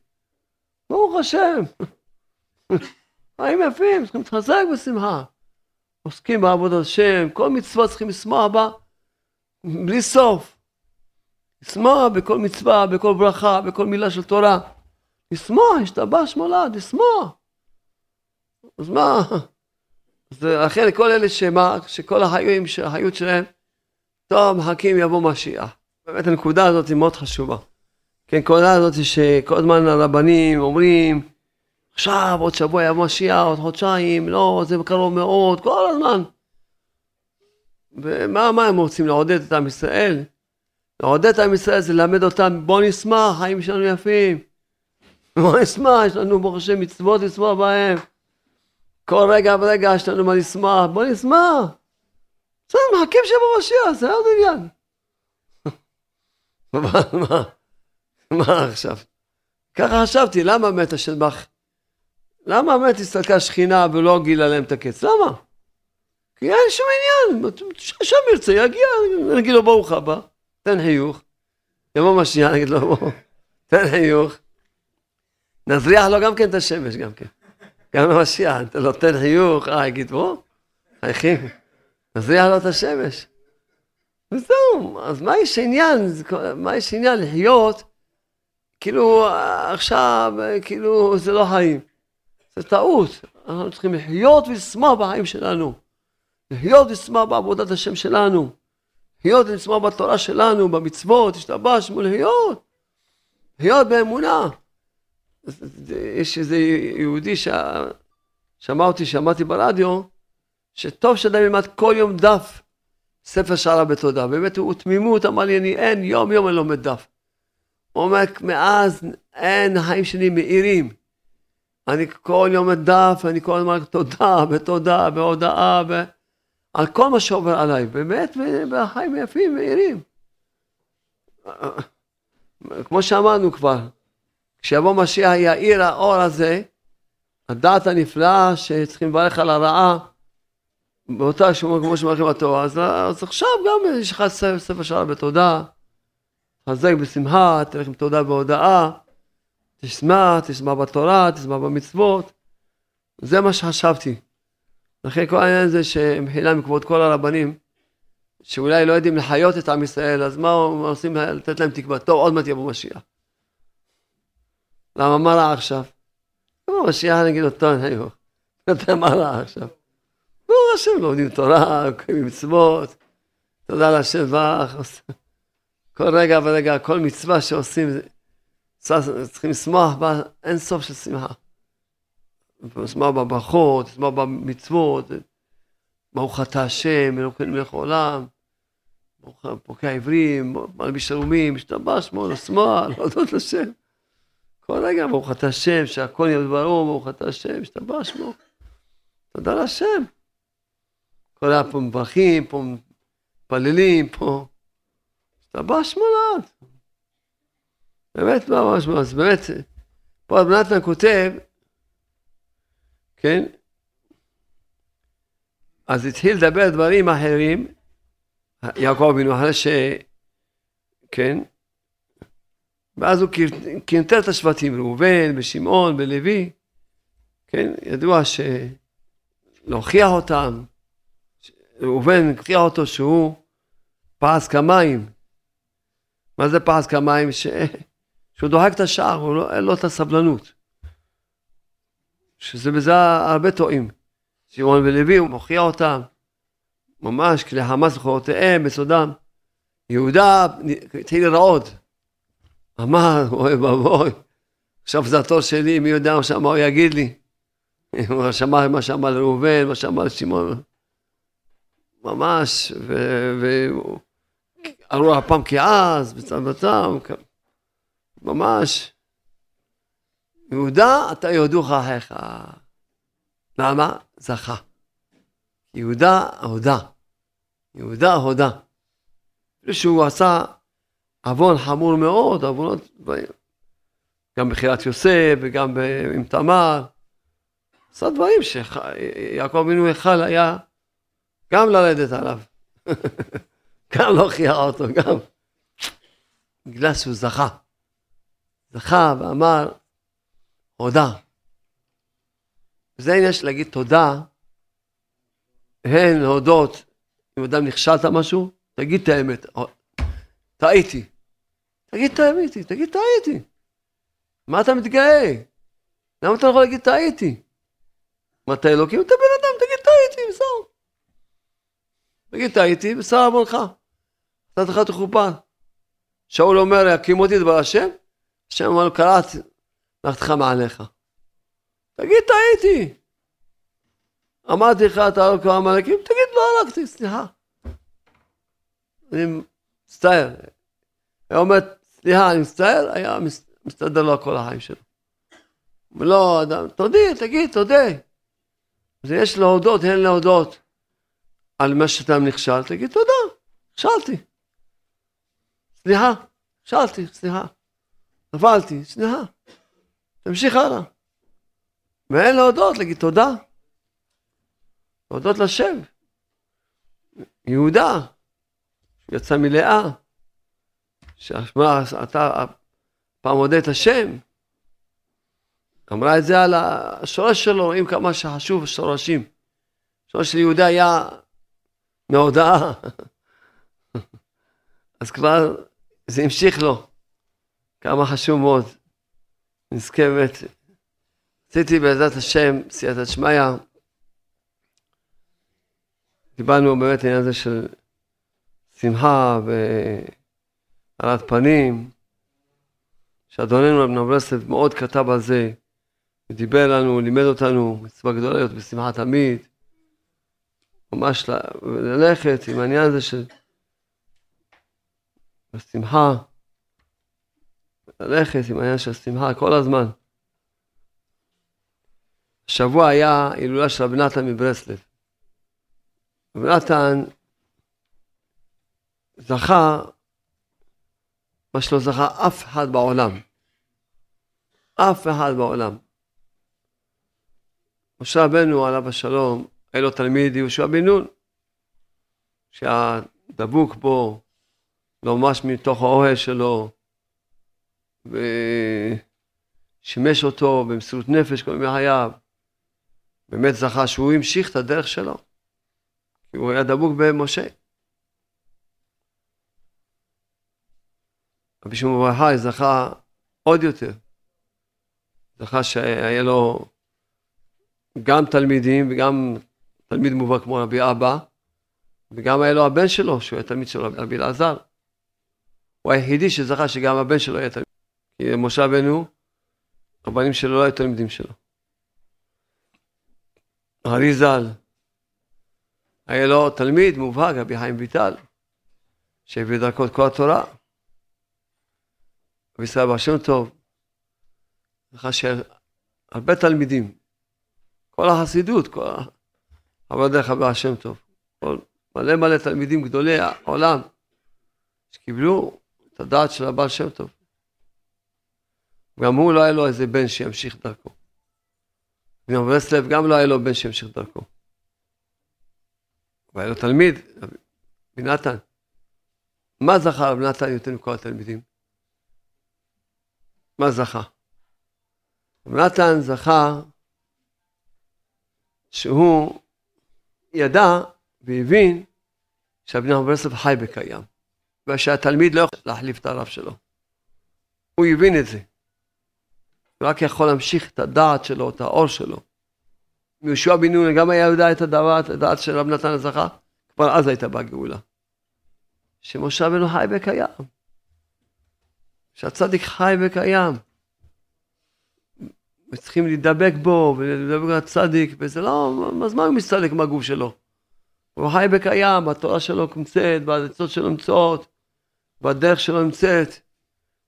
ברוך השם. [LAUGHS] חיים יפים, צריכים להתחזק בשמחה. עוסקים בעבודת השם, כל מצווה צריכים לשמוח בה בלי סוף. לשמוח בכל מצווה, בכל ברכה, בכל מילה של תורה. לשמוח, השתבש מולד, לשמוח. אז מה? אז לכן כל אלה שמה, שכל החיים, החיות שלהם, טוב, מחכים יבוא משיח. באמת הנקודה הזאת היא מאוד חשובה. כן, כל הזאת שכל הזמן הרבנים אומרים, עכשיו, עוד שבוע יבוא משיח, עוד חודשיים, לא, זה קרוב מאוד, כל הזמן. ומה הם רוצים לעודד את עם ישראל? לעודד את עם ישראל זה ללמד אותם, בוא נשמח, חיים שלנו יפים. בוא נשמח, יש לנו ברוך השם מצוות לשמוח בהם. כל רגע ורגע יש לנו מה לשמוח, בוא נשמח. בסדר, מחכים שיבוא משיח, זה עוד עניין. [LAUGHS] מה, מה עכשיו? ככה חשבתי, למה מת השלבח? למה מת הסתלקה שכינה ולא גילה להם את הקץ? למה? כי אין שום עניין, השם ירצה, יגיע, נגיד לו ברוך הבא. תן חיוך. יבוא משיח, נגיד לו, בוא, תן חיוך. נזריח לו גם כן את השמש, גם כן. גם למשיח, אתה נותן חיוך, אה, יגיד, בוא, חייכים, נזריח לו את השמש. וזהו, אז מה יש עניין, מה יש עניין לחיות, כאילו עכשיו, כאילו זה לא חיים. זה טעות, אנחנו צריכים לחיות ולשמוח בחיים שלנו. לחיות ולשמוח בעבודת השם שלנו. להיות ולשמוח בתורה שלנו, במצוות, השתבש, מול להיות. להיות באמונה. יש איזה יהודי ששמע אותי, שמעתי ברדיו, שטוב שאדם ילמד כל יום דף ספר שערה בתודה. באמת הוא תמימות, אמר לי, אני אין, יום יום אני לומד דף. הוא אומר, מאז אין, החיים שלי מאירים. אני כל יום לומד דף, אני כל הזמן תודה ותודה והודאה. ו... על כל מה שעובר עליי, באמת, והחיים יפים, מאירים. כמו שאמרנו כבר, כשיבוא משיח יאיר האור הזה, הדעת הנפלאה שצריכים לברך על הרעה, באותה שומר כמו שמברכים התורה, אז, אז עכשיו גם יש לך ספר שעה בתודה, תחזק בשמחה, תלך עם תודה בהודאה, תשמע, תשמע בתורה, תשמע במצוות, זה מה שחשבתי. לכן כל העניין הזה שמחילה מכבוד כל הרבנים, שאולי לא יודעים לחיות את עם ישראל, אז מה עושים לתת להם תקווה? טוב, עוד מעט יבוא משיח. למה, מה רע עכשיו? יבוא משיח, אני אגיד לו, טוב, היו. אתה מה רע עכשיו? ברוך השם, לומדים תורה, קיימים מצוות, תודה להשם ברך. כל רגע ורגע, כל מצווה שעושים, צריכים לשמוח בה, אין סוף של שמחה. לשמוח בברכות, לשמוח במצוות, ברוך אתה השם, אלוקינו מלך העולם, ברוך פוקע עברים, מלביש ערומים, השתבח שמו, לשמוח, להודות לשם. כל רגע, ברוך אתה השם, שהכל יהיה ברור, ברוך אתה השם, השתבח שמו. תודה להשם. כל היה פה מברכים, פה מתפללים, פה. השתבח שמו לעד. באמת ממש ממש, באמת, פה רב נתן כותב, כן, אז התחיל לדבר דברים אחרים, יעקב אבינו אחרי ש... כן, ואז הוא קינטר את השבטים, ראובן ושמעון ולוי, כן, ידוע שלהוכיח אותם, ראובן הכריח אותו שהוא פרס כמים. מה זה פרס כמים? ש... שהוא דוחק את השער, הוא לא, אין לו את הסבלנות. שזה בזה הרבה טועים. שמעון ולוי, הוא מוכיח אותם, ממש כלי חמאס וחורותיהם בסודם. יהודה התחיל לרעוד. אמר, אוי ואבוי, עכשיו זה התור שלי, מי יודע מה הוא יגיד לי. הוא שמע מה שאמר לראובן, מה שאמר לשמעון. ממש, ואמרו הפעם בצד בצד, ממש. יהודה, אתה יודוך אחיך. למה? זכה. יהודה הודה. יהודה הודה. שהוא עשה עוון חמור מאוד, עוונות, גם בחירת יוסף וגם עם תמר. עשה דברים שיעקב אבינו יכל היה גם לרדת עליו. [LAUGHS] גם להוכיח אותו, גם. בגלל שהוא זכה. זכה ואמר, הודה. זה העניין של להגיד תודה, הן להודות, אם אדם נכשלת משהו, תגיד את האמת, טעיתי. תגיד האמת, תגיד טעיתי. מה אתה מתגאה? למה אתה לא יכול להגיד טעיתי? מה אתה אלוקים? אתה בן אדם, תגיד טעיתי, בסדר. תגיד טעיתי, בסדר עוונך. נתת לך את החופה. שאול אומר, יקים אותי דבר השם, השם אמר לו, קראת, לקחתך מעליך. תגיד, טעיתי. אמרתי לך, אתה לא קרא עמלקים? תגיד, לא הרגתי, סליחה. אני מצטער. היה אומר, סליחה, אני מצטער, היה מסתדר לו כל החיים שלו. ולא, אדם, תודי, תגיד, תודה. אז יש להודות, אין להודות על מה שאתה נכשל, תגיד תודה, נכשלתי. סליחה, נכשלתי, סליחה. נפלתי, סליחה. תמשיך הלאה. ואין להודות, להגיד תודה. להודות לשם. יהודה, יצא מלאה, שאמרה, אתה פעם מודה את השם, אמרה את זה על השורש שלו, רואים כמה שחשוב שורשים. השורש של יהודה היה מהודאה. [LAUGHS] אז כבר זה המשיך לו. כמה חשוב מאוד. נזכה באמת. עשיתי בעזרת השם סייעתא שמיא. דיברנו באמת העניין הזה של שמחה והעלת פנים, שאדוננו רב נברסלב מאוד כתב על זה, ודיבר לנו, לימד אותנו מצווה גדולה להיות בשמחה תמיד, ממש ללכת עם העניין הזה של השמחה. ללכת עם העניין של השמחה כל הזמן. השבוע היה הילולה של רבי נתן מברסלב. רבי נתן זכה מה שלא זכה אף אחד בעולם. אף אחד בעולם. משה רבנו עליו השלום, היה לו תלמיד יהושע בן נון, שהדבוק בו, לא ממש מתוך האוהל שלו, ושימש אותו במסירות נפש כל ימי חייו. באמת זכה שהוא המשיך את הדרך שלו, כי הוא היה דבוק במשה. רבי שמעון בר חי זכה עוד יותר. זכה שהיה לו גם תלמידים וגם תלמיד מובהק כמו רבי אבא, וגם היה לו הבן שלו, שהוא היה תלמיד של רבי אלעזר. הוא היחידי שזכה שגם הבן שלו היה תלמיד. כי משה רבנו, הבנים שלו לא היו תלמידים שלו. אריזל, היה לו תלמיד מובהק, רבי חיים ויטל, שהביא דרכו את כל התורה. רבי ישראל בר שם טוב, זכה שהרבה תלמידים, כל החסידות, כל. אבל דרך הבא שם טוב. כל מלא מלא תלמידים גדולי העולם שקיבלו את הדעת של הבעל שם טוב. גם הוא לא היה לו איזה בן שימשיך דרכו. גם ברסלב גם לא היה לו בן שימשיך דרכו. והיה לו תלמיד, רבי נתן. מה זכה רבי נתן יותר מכל התלמידים? מה זכה? נתן זכה שהוא ידע והבין שרבי נחמן ברסלב חי וקיים, ושהתלמיד לא יכול להחליף את הרב שלו. הוא הבין את זה. הוא רק יכול להמשיך את הדעת שלו, את האור שלו. יהושע בן נון גם היה יודע את הדעת, הדעת של רב נתן הזכה, כבר אז הייתה באה גאולה. שמשה רבנו חי וקיים. שהצדיק חי וקיים. וצריכים להידבק בו ולדבק בצדיק, וזה לא, אז מה הוא מסתלק מהגוף שלו? הוא חי וקיים, התורה שלו נמצאת, והעצות שלו נמצאות, והדרך שלו נמצאת.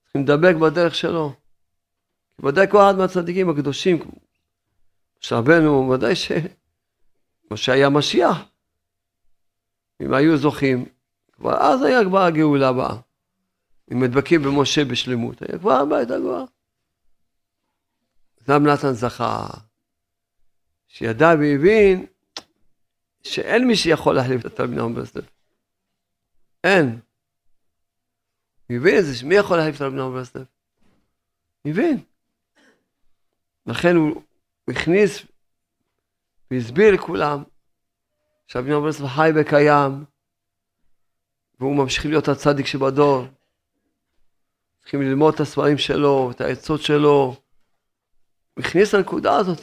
צריכים לדבק בדרך שלו. ודאי כל אחד מהצדיקים הקדושים, משה רבנו, ודאי ש... משה היה משיח. אם היו זוכים, כבר אז היה כבר הגאולה הבאה. אם מדבקים במשה בשלמות, היה כבר הבית הגבוהה. גם נתן זכה, שידע והבין שאין מי שיכול להחליף את התלמיד נחמן ברסלב. אין. הוא הבין את זה, שמי יכול להחליף את התלמיד נחמן ברסלב? הבין. לכן הוא, הכניס והסביר לכולם שרבי נחמן ברסלב חי וקיים, והוא ממשיך להיות הצדיק שבדור. צריכים ללמוד את הספרים שלו, את העצות שלו. הוא הכניס לנקודה הזאת.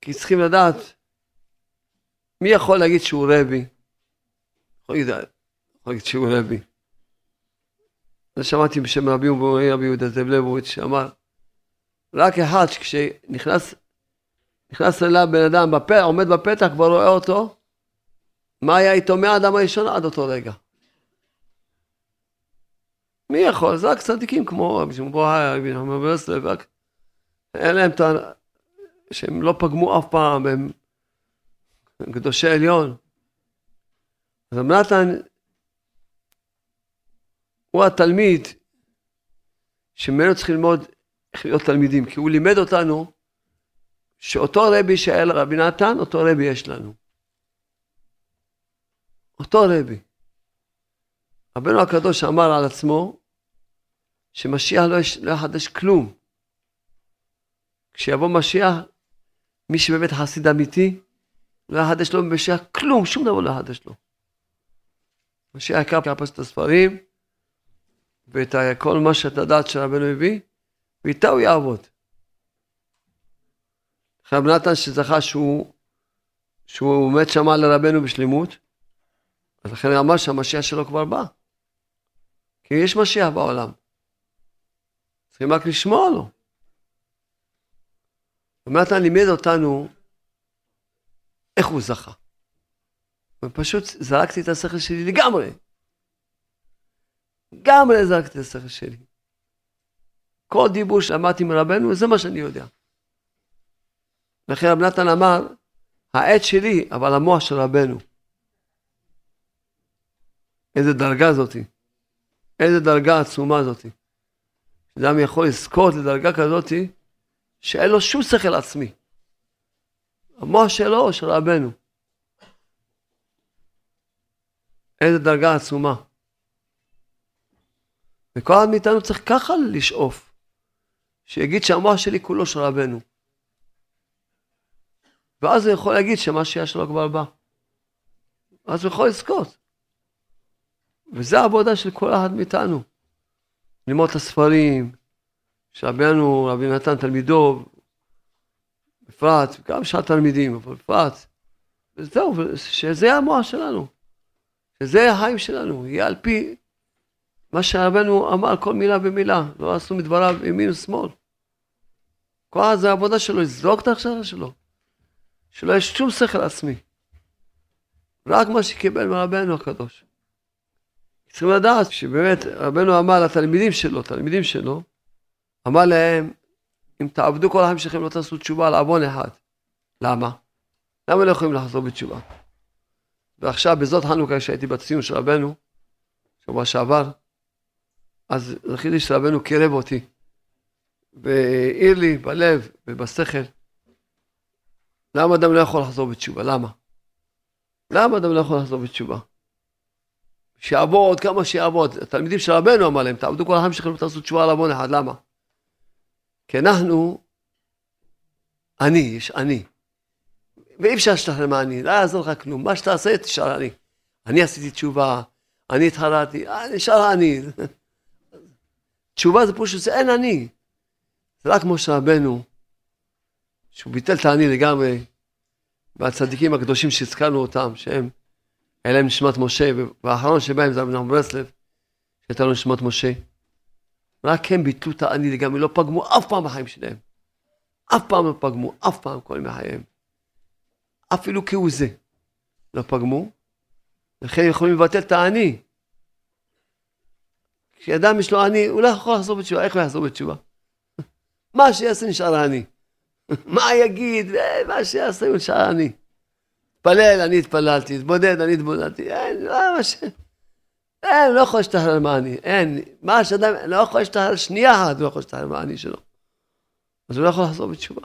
כי צריכים לדעת מי יכול להגיד שהוא רבי? יכול להגיד שהוא רבי. אני שמעתי בשם רבי רבי יהודה זאב לבוביץ' שאמר, רק אחד שכשנכנס נכנס אליו בן אדם, בפ... עומד בפתח, כבר רואה אותו, מה היה איתו מהאדם הראשון עד אותו רגע. מי יכול? זה רק צדיקים כמו רבי שמעון בוהאי, רבי נחמן ברסלב, רק אין להם את ה... שהם לא פגמו אף פעם, הם קדושי עליון. אז רב נתן הוא התלמיד שממנו צריך ללמוד איך להיות תלמידים, כי הוא לימד אותנו שאותו רבי שהיה לרבי נתן, אותו רבי יש לנו. אותו רבי. רבנו הקדוש אמר על עצמו שמשיח לא, יש, לא יחדש כלום. כשיבוא משיח, מי שבאמת חסיד אמיתי, לא יחדש לו במשיח כלום, שום דבר לא יחדש לו. משיח יקר כפס את הספרים, ואת כל מה שאת הדעת שרבנו הביא, ואיתה הוא יעבוד. רב נתן שזכה שהוא, שהוא מת שמע לרבנו בשלמות, אז לכן אמר שהמשיח שלו כבר בא. כי יש משיח בעולם. צריכים רק לשמוע לו. נתן לימד אותנו איך הוא זכה. ופשוט זרקתי את השכל שלי לגמרי. לגמרי זרקתי את השכל שלי. כל דיבור שלמדתי מרבנו, זה מה שאני יודע. לכן רב נתן אמר, העט שלי, אבל המוח של רבנו. איזה דרגה זאתי. איזה דרגה עצומה זאתי. אדם יכול לזכות לדרגה כזאתי, שאין לו שום שכל עצמי. המוח שלו, של רבנו. איזה דרגה עצומה. וכל אחד מאיתנו צריך ככה לשאוף, שיגיד שהמוח שלי כולו של רבנו. ואז הוא יכול להגיד שמה שיש לו כבר בא. אז הוא יכול לזכות. וזו העבודה של כל אחד מאיתנו. ללמוד את הספרים, שרבנו, רבי נתן תלמידו, בפרט, גם שאר תלמידים, אבל בפרט. וזהו, שזה המוח שלנו. שזה החיים שלנו, יהיה על פי מה שרבנו אמר כל מילה ומילה, לא עשו מדבריו ימין ושמאל. כל זה העבודה שלו, לזרוק את ההכשרה שלו. שלא יש שום שכל עצמי. רק מה שקיבל מרבנו הקדוש. צריכים לדעת שבאמת רבנו אמר לתלמידים שלו, תלמידים שלו, אמר להם, אם תעבדו כל החיים שלכם לא תעשו תשובה על עוון אחד. למה? למה לא יכולים לחזור בתשובה? ועכשיו בזאת חנוכה כשהייתי בציון של רבנו, שבוע שעבר, אז זכיתי שרבנו קירב אותי, והעיר לי בלב ובשכל, למה אדם לא יכול לחזור בתשובה? למה? למה אדם לא יכול לחזור בתשובה? שיעבוד כמה שיעבוד. התלמידים של רבנו אמר להם, תעבדו כל החיים שלכם ותעשו תשובה על עוון אחד, למה? כי אנחנו, אני, יש אני. ואי אפשר להשתחרר מהאני, לא יעזור לך כלום. מה שתעשה, תשאר אני. אני עשיתי תשובה, אני התחרתי, אה, נשאר אני. [LAUGHS] תשובה זה פשוט, זה אין אני. זה רק משה רבנו, שהוא ביטל את האני לגמרי, והצדיקים הקדושים שהזכרנו אותם, שהם, היה להם נשמת משה, והאחרון שבהם זה אבנם ברסלב, שהייתה לו נשמת משה. רק הם ביטלו את האני לגמרי, לא פגמו אף פעם בחיים שלהם. אף פעם לא פגמו, אף פעם כל ימי חייהם. אפילו כהוא זה לא פגמו, לכן הם יכולים לבטל את האני. כשאדם יש לו אני, הוא לא יכול לחזור בתשובה, איך הוא יחזור בתשובה? [LAUGHS] מה שיעשה נשאר האני. [LAUGHS] מה יגיד, מה שיעשה נשאר אני. תפלל, אני התפללתי, תתבודד, אני התבודדתי, אין, לא מה ש... אין, לא יכול להשתחרר מהאני, אין. מה שאדם לא יכול להשתחרר שנייה אחת, לא יכול להשתחרר מהאני שלו. אז הוא לא יכול לחזור בתשובה.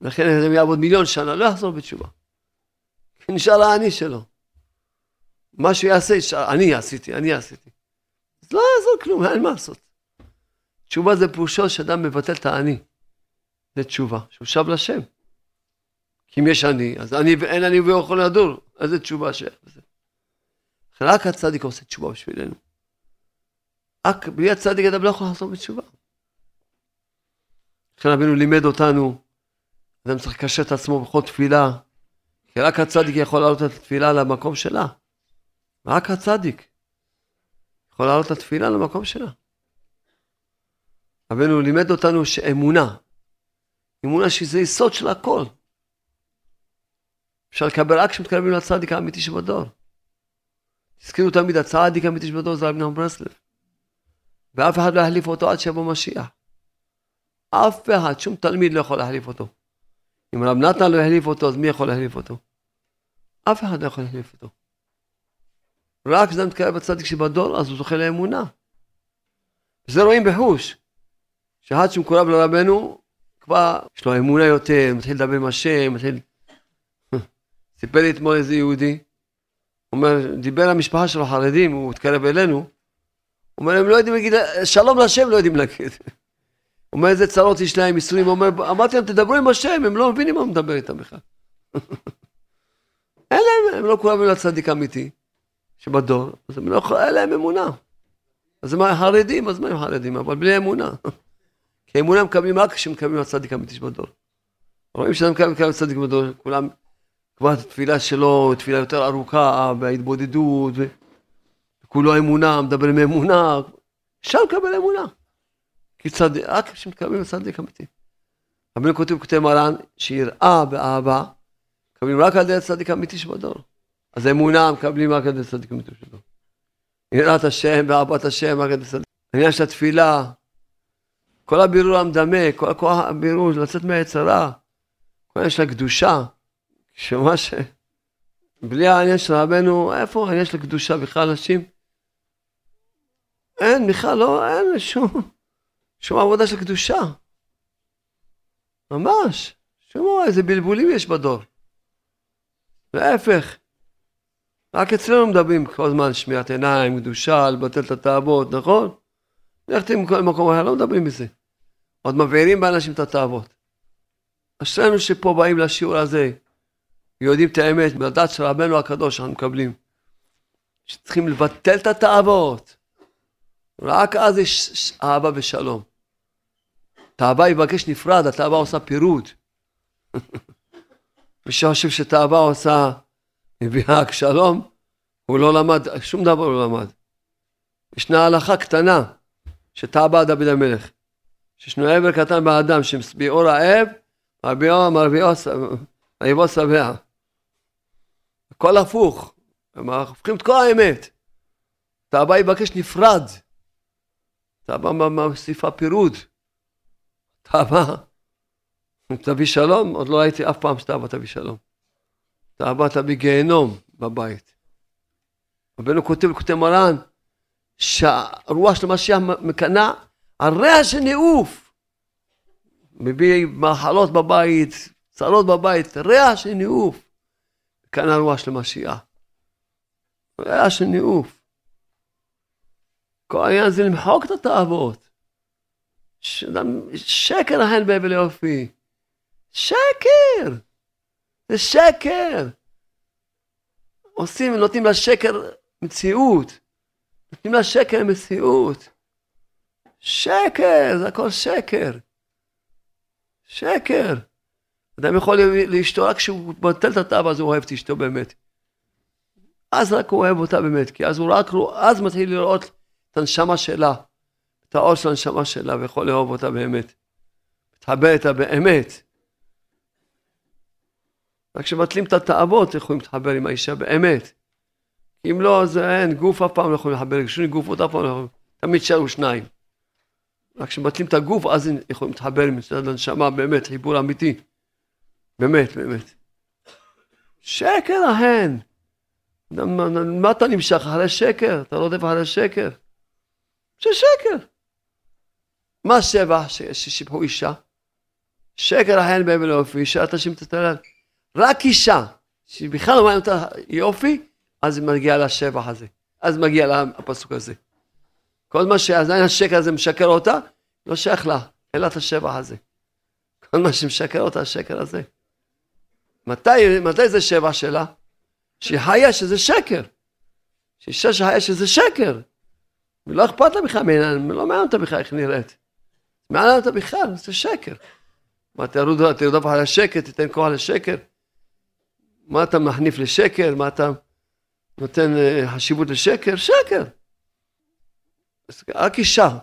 לכן אם יעבוד מיליון שנה, לא יחזור בתשובה. נשאר האני שלו. מה שהוא יעשה, אני עשיתי, אני עשיתי. אז לא יעזור כלום, אין מה לעשות. תשובה זה פירושו שאדם מבטל את האני. זה תשובה, שהוא שב לשם. כי אם יש אני, אז אני ואין אני והוא יכול לדור. איזה תשובה שייך בזה? רק הצדיק עושה תשובה בשבילנו. רק בלי הצדיק אדם לא יכול לחזור בתשובה. לכן רבינו לימד אותנו אדם צריך לקשר את עצמו בכל תפילה, כי רק הצדיק יכול להעלות את התפילה למקום שלה. רק הצדיק יכול להעלות את התפילה למקום שלה. רבנו לימד אותנו שאמונה, אמונה שזה יסוד של הכל. אפשר לקבל רק כשמתקרבים לצדיק האמיתי שבדור. תזכרו תמיד, הצדיק האמיתי שבדור זה רבי נחמן ברסלב. ואף אחד לא יחליף אותו עד שיבוא משיח. אף אחד, שום תלמיד לא יכול להחליף אותו. אם רב נתן לא החליף אותו, אז מי יכול להחליף אותו? אף אחד לא יכול להחליף אותו. רק כשאדם מתקרב בצדיק שבדור, אז הוא זוכה לאמונה. וזה רואים בחוש. שעד שמקורב לרבנו, כבר יש לו אמונה יותר, מתחיל לדבר עם השם, מתחיל... סיפר לי אתמול איזה יהודי, הוא אומר, דיבר למשפחה שלו חרדים, הוא התקרב אלינו, הוא אומר, הם לא יודעים להגיד, שלום לשם לא יודעים להגיד. הוא אומר, איזה צרות יש להם, ייסורים, הוא אומר, אמרתי להם, תדברו עם השם, הם לא מבינים מה הוא מדבר איתם בכלל. [LAUGHS] אין להם, הם לא כולם היו הצדיק האמיתי שבדור, אז הם לא יכולים, אין להם אמונה. אז הם חרדים, אז מה הם חרדים? אבל בלי אמונה. [LAUGHS] כי אמונה מקבלים רק כשמקבלים הצדיק האמיתי שבדור. רואים שאדם מקבל הצדיק בדור, כולם, כבר התפילה שלו, תפילה יותר ארוכה, בהתבודדות, וכולו אמונה, מדבר עם אמונה, אפשר לקבל אמונה. כי צדיק, רק כשמתקרבים לצדיק אמיתי. רבינו כותב כותב מרן, שיראה באהבה, מקבלים רק על ידי הצדיק האמיתי שבדור. אז האמונה מקבלים רק על ידי הצדיק האמיתי שבדור. יראת השם ואהבת השם רק על ידי צדיק. העניין של התפילה, כל הבירור המדמה, כל הבירור, לצאת מהיצרה, כל העניין של הקדושה, שממש, בלי העניין של רבנו, איפה העניין של הקדושה בכלל אנשים? אין, בכלל לא, אין שום. שום עבודה של קדושה. ממש. שום איזה בלבולים יש בדור. להפך. רק אצלנו מדברים כל הזמן שמירת עיניים, קדושה, לבטל את התאוות, נכון? ללכת מכל מקום אחר, לא מדברים מזה. עוד מבעירים באנשים את התאוות. אשרינו שפה באים לשיעור הזה, ויודעים את האמת, בדעת של רבנו הקדוש שאנחנו מקבלים. שצריכים לבטל את התאוות. רק אז יש אהבה ושלום. תאווה יבקש נפרד, התאווה עושה פירוד. [LAUGHS] מי שחושב שתאווה עושה, מביאה רק שלום, הוא לא למד, שום דבר לא למד. ישנה הלכה קטנה, שתאווה דוד המלך. שישנו עבר קטן באדם, האב, רבי יבוא שבע. הכל הפוך, הם הופכים את כל האמת. בא יבקש נפרד. בא מוסיפה פירוד. בא, תביא שלום, עוד לא ראיתי אף פעם בא תביא שלום. בא תביא גיהנום בבית. רבנו כותב לכותב מרן, שהרוח של המשיח מקנאה על ריח של ניאוף. מביא מחלות בבית, צרות בבית, ריח של ניאוף. כאן הרוח של משיח. ריח של ניאוף. כל העניין זה למחוק את התאוות. שקר ההן בהבל יופי. שקר! זה שקר! עושים, נותנים לשקר מציאות. נותנים לשקר מציאות. שקר, זה הכל שקר. שקר. אדם יכול לאשתו רק כשהוא מבטל את התאווה אז הוא אוהב את אשתו באמת. אז רק הוא אוהב אותה באמת, כי אז הוא רק, אז מתחיל לראות את הנשמה שלה, את האור של הנשמה שלה, ויכול לאהוב אותה באמת. מתחבר איתה באמת. רק כשמבטלים את התאוות, יכולים להתחבר עם האישה באמת. אם לא, זה אין, גוף אף פעם לא יכולים לחבר, שני גופות אף פעם לא יכולים, תמיד שארו שניים. רק כשמבטלים את הגוף, אז יכולים להתחבר עם הנשמה, באמת, חיבור אמיתי. באמת, באמת. שקר ההן. מה אתה נמשך אחרי שקר? אתה רודף אחרי שקר. זה שקר. מה שבע ששיבחו אישה? שקר ההן באבן האופי, אישה תשים את הטלל. רק אישה, שבכלל לא מעניין אותה יופי, אז היא מגיעה לשבח הזה. אז מגיע לה הפסוק הזה. כל מה שעדיין השקר הזה משקר אותה, לא שייך לה, אין לה את השבח הזה. כל מה שמשקר אותה, השקר הזה. מתי, מתי זה שבח שלה? שהיא חיה שזה שקר. שאישה שחיה שזה שקר. ולא אכפת לה בכלל לא מעניין אותה בכלל איך נראית. מעניין אותה בכלל, זה שקר. מה, תרדוף על השקר, תיתן כוח לשקר? מה אתה מחניף לשקר? מה אתה נותן אה, חשיבות לשקר? שקר. רק אישה,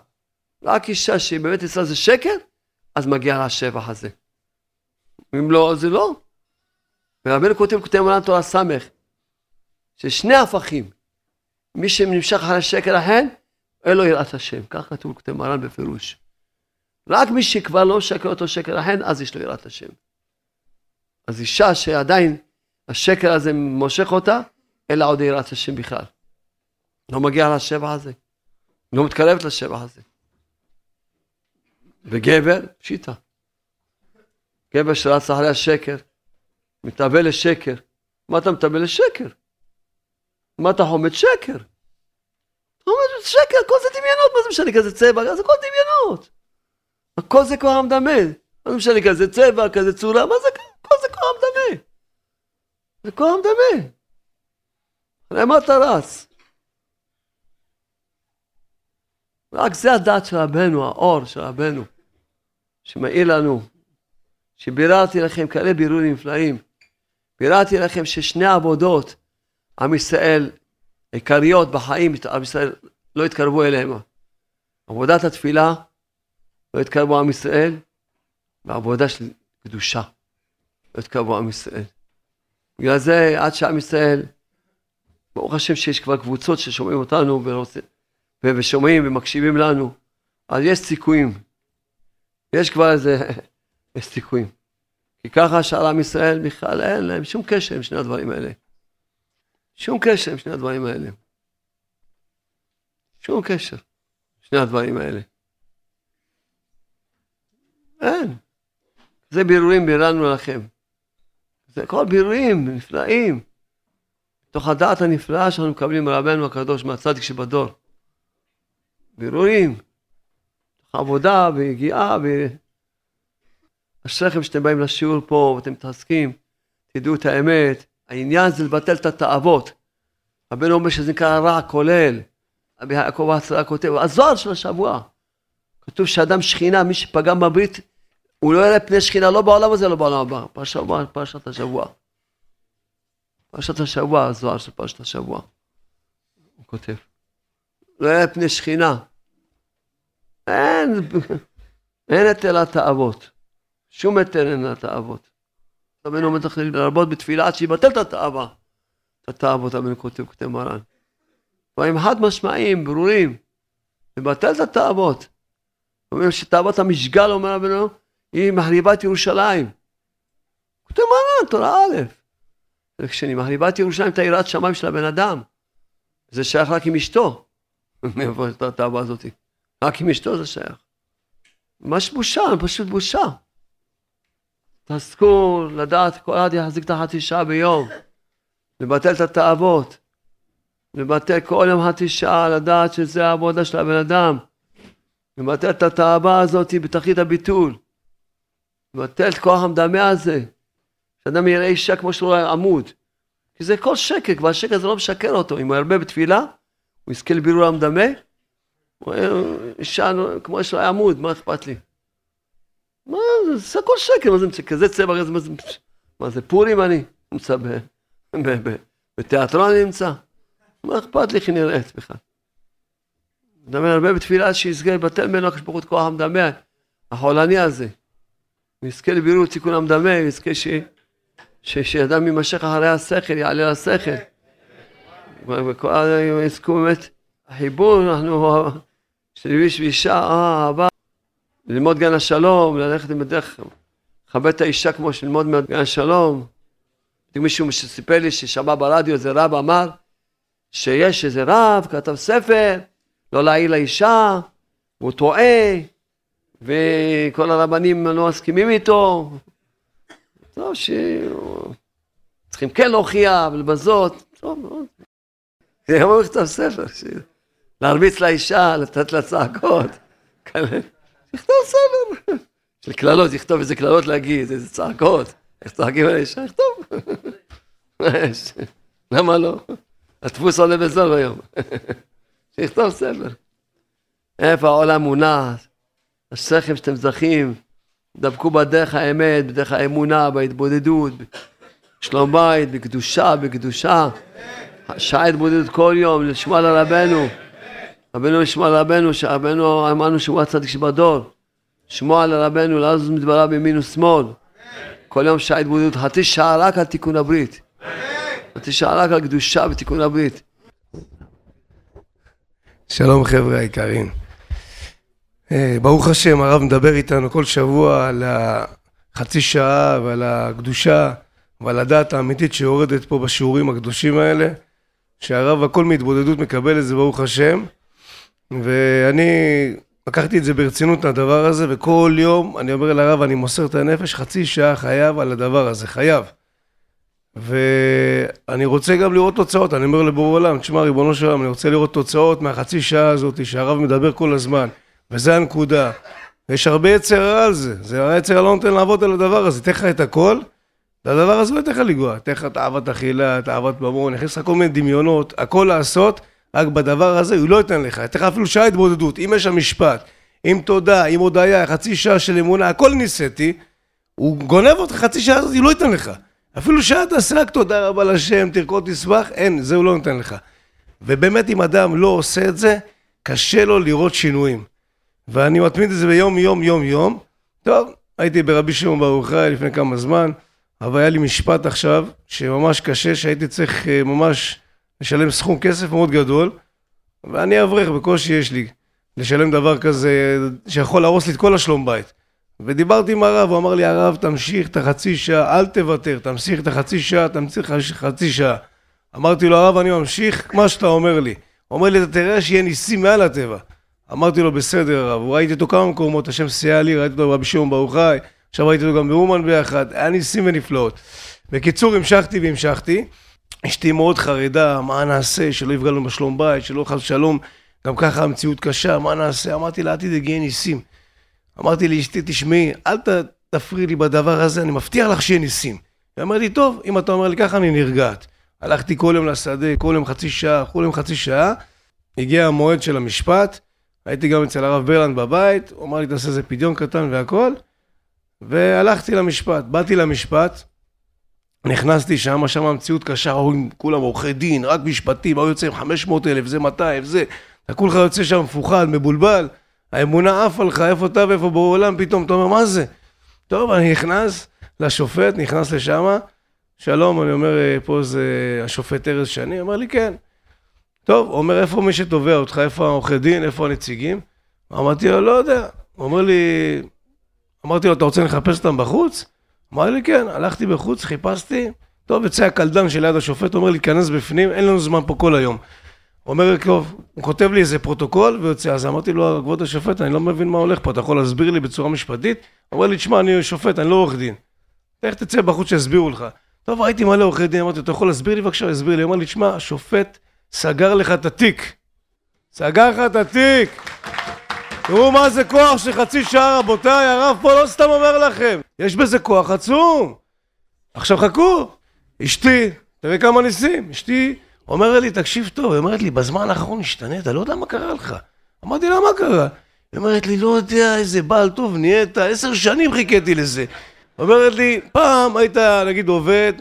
רק אישה שהיא באמת אצלה זה שקר, אז מגיע לה השבח הזה. אם לא, זה לא. ורבנו כותב, כותב מלן תורה ס', ששני הפכים, מי שנמשך אחרי השקר ההן, אין לו יראת השם. כך כתוב כותב מרן בפירוש. רק מי שכבר לא שקר אותו שקר ההן, אז יש לו יראת השם. אז אישה שעדיין השקר הזה מושך אותה, אין לה עוד יראת השם בכלל. לא מגיע לשבע הזה. לא מתקרבת לשבע הזה. וגבר, פשיטה. גבר שרץ אחרי השקר, מתאבל לשקר. מה אתה מתאבל לשקר? מה אתה חומד שקר? חומד שקר, הכל זה דמיונות, מה זה משנה כזה צבע? זה הכל דמיונות. הכל זה כוח המדמה. מה זה משנה כזה צבע, כזה צורה, מה זה, הכל זה כוח המדמה. זה כוח המדמה. למה אתה רץ? רק זה הדעת של רבנו, האור של רבנו, שמאיר לנו, שביררתי לכם כאלה בירורים נפלאים. ביררתי לכם ששני עבודות, עם ישראל, עיקריות בחיים, עם ישראל לא התקרבו אליהם. עבודת התפילה, לא התקרבו עם ישראל, ועבודה של קדושה, לא התקרבו עם ישראל. בגלל זה, עד שעם ישראל, ברוך השם שיש כבר קבוצות ששומעים אותנו ושומעים ומקשיבים לנו, אז יש סיכויים. יש כבר איזה, יש סיכויים. כי ככה שאר עם ישראל בכלל אין להם שום קשר עם שני הדברים האלה. שום קשר עם שני הדברים האלה. שום קשר. שני הדברים האלה. אין. זה בירורים ביררנו לכם. זה כל בירורים נפלאים. תוך הדעת הנפלאה שאנחנו מקבלים מרבנו הקדוש מהצדיק שבדור. בירורים, עבודה ויגיעה ו... אשריכם שאתם באים לשיעור פה ואתם מתעסקים, תדעו את האמת. העניין זה לבטל את התאוות. רבנו אומר שזה נקרא רע כולל. רבי יעקב הצרה כותב, הזוהר של השבוע. כתוב שאדם שכינה, מי שפגם בברית, הוא לא יראה פני שכינה לא בעולם הזה, לא בעולם הבא. פרשת השבוע. פרשת השבוע, הזוהר של פרשת השבוע. הוא כותב. לא יראה פני שכינה. אין, [LAUGHS] אין את אלת האבות. שום היתר אין לתאוות. רבנו אומר צריך לרבות בתפילה עד שיבטל את התאווה. את התאוות רבנו כותב, כותב מרן. דברים חד משמעיים, ברורים. לבטל את התאוות. אומר שתאוות המשגל, אומר רבנו, היא מחריבה את ירושלים. כותב מרן, תורה א'. וכשאני מחריבה את ירושלים, את היראת שמיים של הבן אדם. זה שייך רק עם אשתו. [LAUGHS] מאיפה את התאווה הזאת? רק עם אשתו זה שייך. ממש בושה, פשוט בושה. תעסקו לדעת, כל אחד יחזיק את החצי שעה ביום. לבטל את התאוות. לבטל כל יום חצי שעה, לדעת שזה העבודה של הבן אדם. לבטל את התאווה הזאת בתכלית הביטול. לבטל את כוח המדמה הזה. שאדם יראה אישה כמו שהוא רואה עמוד. כי זה כל שקר, כבר השקר הזה לא משקר אותו. אם הוא ירבה בתפילה, הוא יזכה לבירור המדמה, הוא רואה אישה כמו שהוא רואה עמוד, מה אכפת לי? מה זה, זה הכל שקר, מה זה, כזה צבע, מה זה, מה זה פורים אני נמצא ב, ב, ב, בתיאטרון אני נמצא? מה אכפת לי איך היא נראית בכלל? מדבר הרבה בתפילה שיזכה לבטל ממנו הקדוש ברוך הוא את כוח המדמה, החולני הזה. ויזכה לבירור תיקון המדמה, ויזכה ש... שאדם יימשך אחרי השכל, יעלה לשכל. וכל יזכו באמת, החיבור, אנחנו, של איש ואישה, אהבה, ללמוד גן השלום, ללכת בדרך, לכבד את האישה כמו שללמוד גן השלום. מישהו שסיפר לי ששמע ברדיו, איזה רב אמר, שיש איזה רב, כתב ספר, לא להעיל לאישה, והוא טועה, וכל הרבנים לא מסכימים איתו. טוב, שצריכים כן להוכיח ולבזות, טוב. זה גם לכתוב ספר, להרביץ לאישה, לתת לה צעקות. [LAUGHS] לכתוב ספר. של קללות, יכתוב איזה קללות להגיד, איזה צעקות. איך צועקים על האישה? יכתוב. למה לא? הדפוס עולה בזול היום. שיכתוב ספר. איפה העולם מונח? השכל שאתם זכים, דבקו בדרך האמת, בדרך האמונה, בהתבודדות, שלום בית, בקדושה, בקדושה. שעה התבודדות כל יום, לשמוע על רבנו. לשמוע על רבנו, שרבנו אמרנו שהוא הצדיק שבדור. שמוע על רבנו, לזוז מדבריו בימין ושמאל. כל יום שעה התבודדות, חצי שעה רק על תיקון הברית. חצי שעה רק על קדושה ותיקון הברית. שלום חבר'ה היקרים. אה, ברוך השם, הרב מדבר איתנו כל שבוע על החצי שעה ועל הקדושה ועל הדעת האמיתית שיורדת פה בשיעורים הקדושים האלה, שהרב הכל מהתבודדות מקבל את זה ברוך השם, ואני לקחתי את זה ברצינות לדבר הזה, וכל יום אני אומר לרב, אני מוסר את הנפש, חצי שעה חייב על הדבר הזה, חייב. ואני רוצה גם לראות תוצאות, אני אומר לבורא עולם, תשמע ריבונו של עולם, אני רוצה לראות תוצאות מהחצי שעה הזאת שהרב מדבר כל הזמן, וזה הנקודה. יש הרבה יצר על זה, זה היצר לא נותן לעבוד על הדבר הזה, תן לך את הכל, והדבר הזה לא ייתן לך לגוע, תן לך תאוות אכילה, תאוות ממון, יכניס לך כל מיני דמיונות, הכל לעשות, רק בדבר הזה הוא לא ייתן לך, ייתן לך אפילו שעה התבודדות, אם יש שם משפט, עם תודה, עם הודיה, חצי שעה של אמונה, הכל ניסיתי, הוא גונב אותך חצי שעה הזאת, הוא לא ייתן לך. אפילו שעה תעשה רק תודה רבה לשם, תרקוד תשמח, אין, זה הוא לא נותן לך. ובאמת אם אדם לא עושה את זה, קשה לו לראות שינויים. ואני מתמיד את זה ביום יום יום יום. טוב, הייתי ברבי שמעון ברוך חי לפני כמה זמן, אבל היה לי משפט עכשיו, שממש קשה, שהייתי צריך אה, ממש לשלם סכום כסף מאוד גדול, ואני אברך, בקושי יש לי לשלם דבר כזה שיכול להרוס לי את כל השלום בית. ודיברתי עם הרב, הוא אמר לי, הרב, תמשיך את החצי שעה, אל תוותר, תמשיך את החצי שעה, תמשיך חצי שעה. אמרתי לו, הרב, אני ממשיך מה שאתה אומר לי. הוא אומר לי, אתה תראה שיהיה ניסים מעל הטבע. אמרתי לו, בסדר, הרב. ראיתי אותו כמה מקומות, השם סייע לי, ראיתי אותו ברבי שמעון ברוך חי, עכשיו ראיתי אותו גם באומן ביחד, היה ניסים ונפלאות. בקיצור, המשכתי והמשכתי. אשתי מאוד חרדה, מה נעשה, שלא יפגע לנו בשלום בית, שלא חס ושלום, גם ככה המציאות קשה, מה נעשה? אמרתי לה, אל תדאגי, ניסים. אמרתי לאשתי, תשמעי, אל תפריעי לי בדבר הזה, אני מבטיח לך שיהיה ניסים. היא אמרה לי, טוב, אם אתה אומר לי ככה, אני נרגעת. הלכתי כל יום לשדה, כל יום חצי שעה, כל יום חצי שעה. הגיע המועד של המשפט, הייתי גם אצל הרב ברלנד בבית, הוא אמר לי, תעשה איזה פדיון קטן והכל, והלכתי למשפט. באתי למשפט, נכנסתי שם, שם המציאות קשה, רואים כולם עורכי דין, רק משפטים, היו יוצאים 500 אלף, זה 200, זה, אתה כולך יוצא שם מפוחד, מבולבל. האמונה עפה לך, איפה אתה ואיפה בעולם, פתאום אתה אומר, מה זה? טוב, אני נכנס לשופט, נכנס לשם, שלום, אני אומר, "אה, פה זה השופט ארז שני, אומר לי, כן. טוב, אומר, איפה מי שתובע אותך, איפה העורכי דין, איפה הנציגים? אמרתי לו, לא יודע. הוא אומר לי, אמרתי לו, אתה רוצה לחפש אותם בחוץ? אמר לי, כן. הלכתי בחוץ, חיפשתי, טוב, יצא הקלדן שליד השופט, הוא אומר לי, כנס בפנים, אין לנו זמן פה כל היום. הוא אומר טוב, הוא כותב לי איזה פרוטוקול ויוצא, אז אמרתי לו, כבוד השופט, אני לא מבין מה הולך פה, אתה יכול להסביר לי בצורה משפטית? הוא אומר לי, תשמע, אני שופט, אני לא עורך דין. איך תצא בחוץ שיסבירו לך? טוב, ראיתי מלא עורכי דין, אמרתי, אתה יכול להסביר לי בבקשה? הסביר לי, הוא אמר לי, תשמע, השופט סגר לך את התיק. סגר לך את התיק. תראו מה זה כוח של חצי שעה, רבותיי, הרב פה לא סתם אומר לכם. יש בזה כוח עצום. עכשיו חכו, אשתי, תראה כמה ניסים, אשתי אומרת לי, תקשיב טוב, היא אומרת לי, בזמן האחרון השתנית, לא יודע מה קרה לך. אמרתי לה, מה קרה? היא אומרת לי, לא יודע, איזה בעל טוב נהיית, עשר שנים חיכיתי לזה. אומרת לי, פעם היית, נגיד, עובד,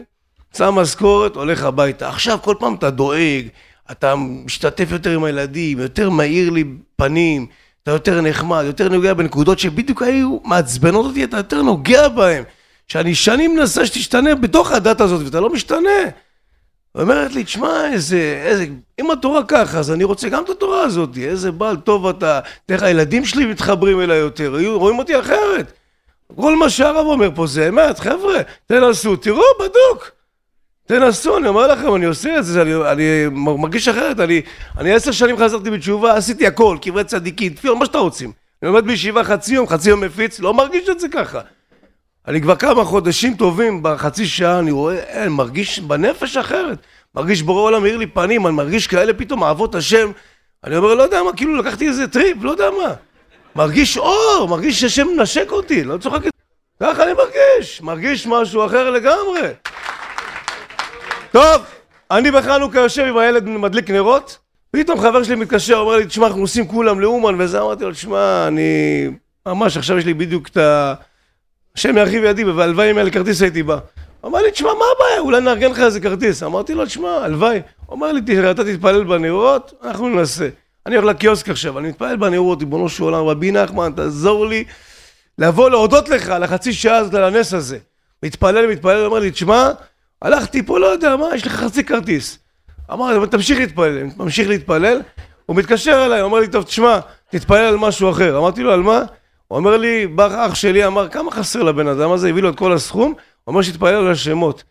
שם משכורת, הולך הביתה. עכשיו כל פעם אתה דואג, אתה משתתף יותר עם הילדים, יותר מאיר לי פנים, אתה יותר נחמד, יותר נוגע בנקודות שבדיוק היו מעצבנות אותי, אתה יותר נוגע בהן. שאני שנים מנסה שתשתנה בתוך הדת הזאת, ואתה לא משתנה. אומרת לי, תשמע, איזה, איזה, אם התורה ככה, אז אני רוצה גם את התורה הזאת, איזה בעל טוב אתה, תראה, הילדים שלי מתחברים אליי יותר, רואים אותי אחרת. כל מה שהרב אומר פה זה אמת, חבר'ה, תנסו, תראו, בדוק. תנסו, אני אומר לכם, אני עושה את זה, אני, אני מרגיש אחרת, אני, אני עשר שנים חזרתי בתשובה, עשיתי הכל, קברי צדיקים, תפילה, מה שאתה רוצים. אני לומד בישיבה חצי יום, חצי יום מפיץ, לא מרגיש את זה ככה. אני כבר כמה חודשים טובים, בחצי שעה, אני רואה, אין, מרגיש בנפש אחרת. מרגיש בורא עולם מאיר לי פנים, אני מרגיש כאלה פתאום אהבות השם. אני אומר, לא יודע מה, כאילו לקחתי איזה טריפ, לא יודע מה. מרגיש אור, מרגיש שהשם מנשק אותי, לא צוחק. ככה אני מרגיש, מרגיש משהו אחר לגמרי. טוב, אני בחנוכה יושב עם הילד מדליק נרות, פתאום חבר שלי מתקשר, אומר לי, תשמע, אנחנו נוסעים כולם לאומן וזה, אמרתי לו, תשמע, אני... ממש, עכשיו יש לי בדיוק את ה... השם ירחיב ידי, והלוואי אם היה לי כרטיס הייתי בא. אמר לי, תשמע, מה הבעיה? אולי נארגן לך איזה כרטיס. אמרתי לו, תשמע, הלוואי. הוא אמר לי, תראה, אתה תתפלל בנרות, אנחנו ננסה. אני הולך לקיוסק עכשיו, אני מתפלל בנרות, ריבונו של עולם, רבי נחמן, תעזור לי לבוא להודות לך על החצי שעה הזאת, על הנס הזה. מתפלל, מתפלל, אומר לי, תשמע, הלכתי פה, לא יודע מה, יש לך חצי כרטיס. אמר לי, תמשיך להתפלל, ממשיך להתפלל. הוא מתקשר אליי, אומר לי, טוב, תשמע, תתפלל על משהו אחר. אמרתי לו, על מה? הוא אומר לי, בא אח שלי, אמר, כמה חסר לבן אדם הזה? הביא לו את כל הסכום, הוא אומר שיתפלל על השמות.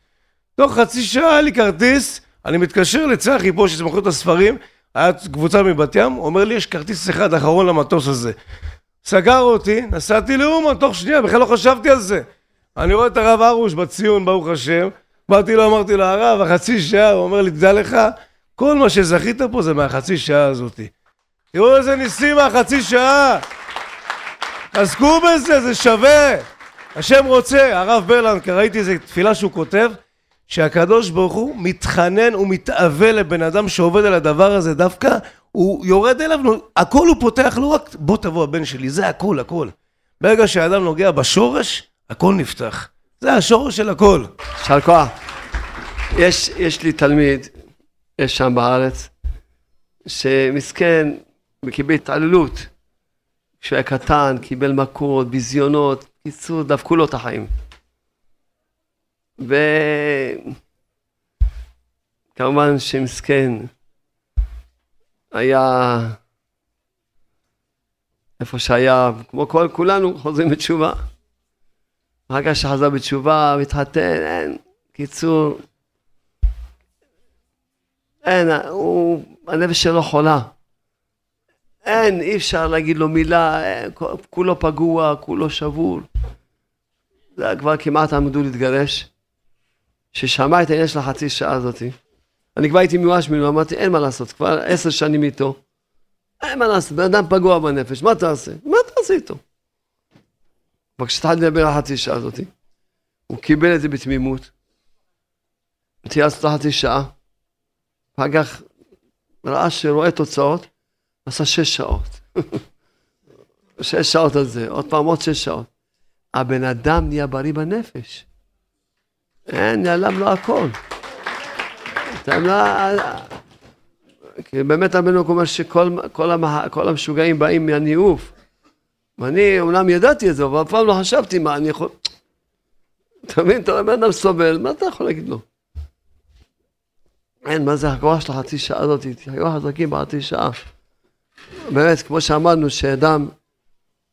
תוך חצי שעה היה לי כרטיס, אני מתקשר לצחי פה, שזה מוכר את הספרים, היה קבוצה מבת ים, הוא אומר לי, יש כרטיס אחד אחרון למטוס הזה. סגר אותי, נסעתי לאומן, תוך שנייה, בכלל לא חשבתי על זה. אני רואה את הרב ארוש בציון, ברוך השם, באתי לו, אמרתי לו, הרב, החצי שעה, הוא אומר לי, תדע לך, כל מה שזכית פה זה מהחצי שעה הזאתי. תראו איזה ניסים מהחצי שעה. עסקו בזה, זה שווה. השם רוצה, הרב ברלנד, ראיתי איזה תפילה שהוא כותב, שהקדוש ברוך הוא מתחנן ומתאווה לבן אדם שעובד על הדבר הזה דווקא, הוא יורד אליו, הכל הוא פותח, לא רק בוא תבוא הבן שלי, זה הכל, הכל. ברגע שהאדם נוגע בשורש, הכל נפתח. זה השורש של הכל. יישר כוח. יש, יש לי תלמיד, יש שם בארץ, שמסכן, וקיבל התעללות. כשהוא היה קטן, קיבל מכות, ביזיונות, קיצור, דפקו לו את החיים. וכמובן שמסכן, היה איפה שהיה, כמו כל, כולנו חוזרים בתשובה. אחר כך שחזר בתשובה, מתחתן, אין, קיצור, אין, הוא, הנפש שלו חולה. אין, אי אפשר להגיד לו מילה, אין, כולו פגוע, כולו שבור. זה כבר כמעט עמדו להתגרש. ששמע את העניין של החצי שעה הזאתי. אני כבר הייתי מיואש ממנו, אמרתי, אין מה לעשות, כבר עשר שנים איתו. אין מה לעשות, בן אדם פגוע בנפש, מה תעשה? מה תעשה איתו? אבל כשהתחלתי על החצי שעה הזאתי, הוא קיבל את זה בתמימות. תייעצתי אותו חצי שעה, אחר כך ראה שרואה תוצאות, עשה שש שעות. [LAUGHS] שש שעות על זה, עוד פעם עוד שש שעות. הבן אדם נהיה בריא בנפש. אין, נעלם לו הכל. כי באמת רבנו אומר שכל המשוגעים באים מהניאוף. ואני אומנם ידעתי את זה, אבל אף פעם לא חשבתי מה אני יכול... אתה מבין, אתה רואה אדם סובל, מה אתה יכול להגיד לו? אין, מה זה הכוח של החצי שעה הזאת? תהיו חזקים בחצי שעה. באמת, כמו שאמרנו, שאדם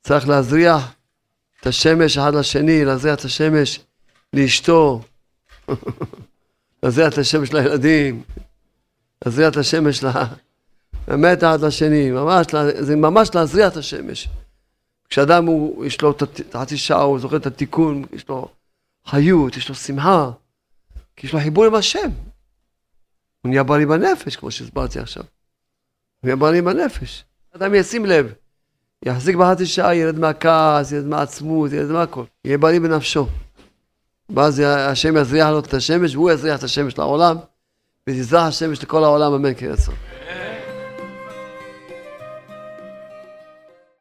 צריך להזריח את השמש אחד לשני, להזריח את השמש לאשתו, [LAUGHS] להזריח את השמש לילדים, להזריח את השמש ל... באמת אחד לשני, ממש, זה ממש להזריח את השמש. כשאדם הוא, יש לו את החצי שעה, הוא זוכר את התיקון, יש לו חיות, יש לו שמחה, כי יש לו חיבור עם השם. הוא נהיה בריא בנפש, כמו שהסברתי עכשיו. הוא נהיה בריא בנפש. אדם ישים לב, יחזיק בחצי שעה, ירד מהכעס, ירד מהעצמות, ירד מהכל. יהיה בריא בנפשו. ואז השם יזריח לו את השמש, והוא יזריח את השמש לעולם, ותזרח השמש לכל העולם, אמן יצא.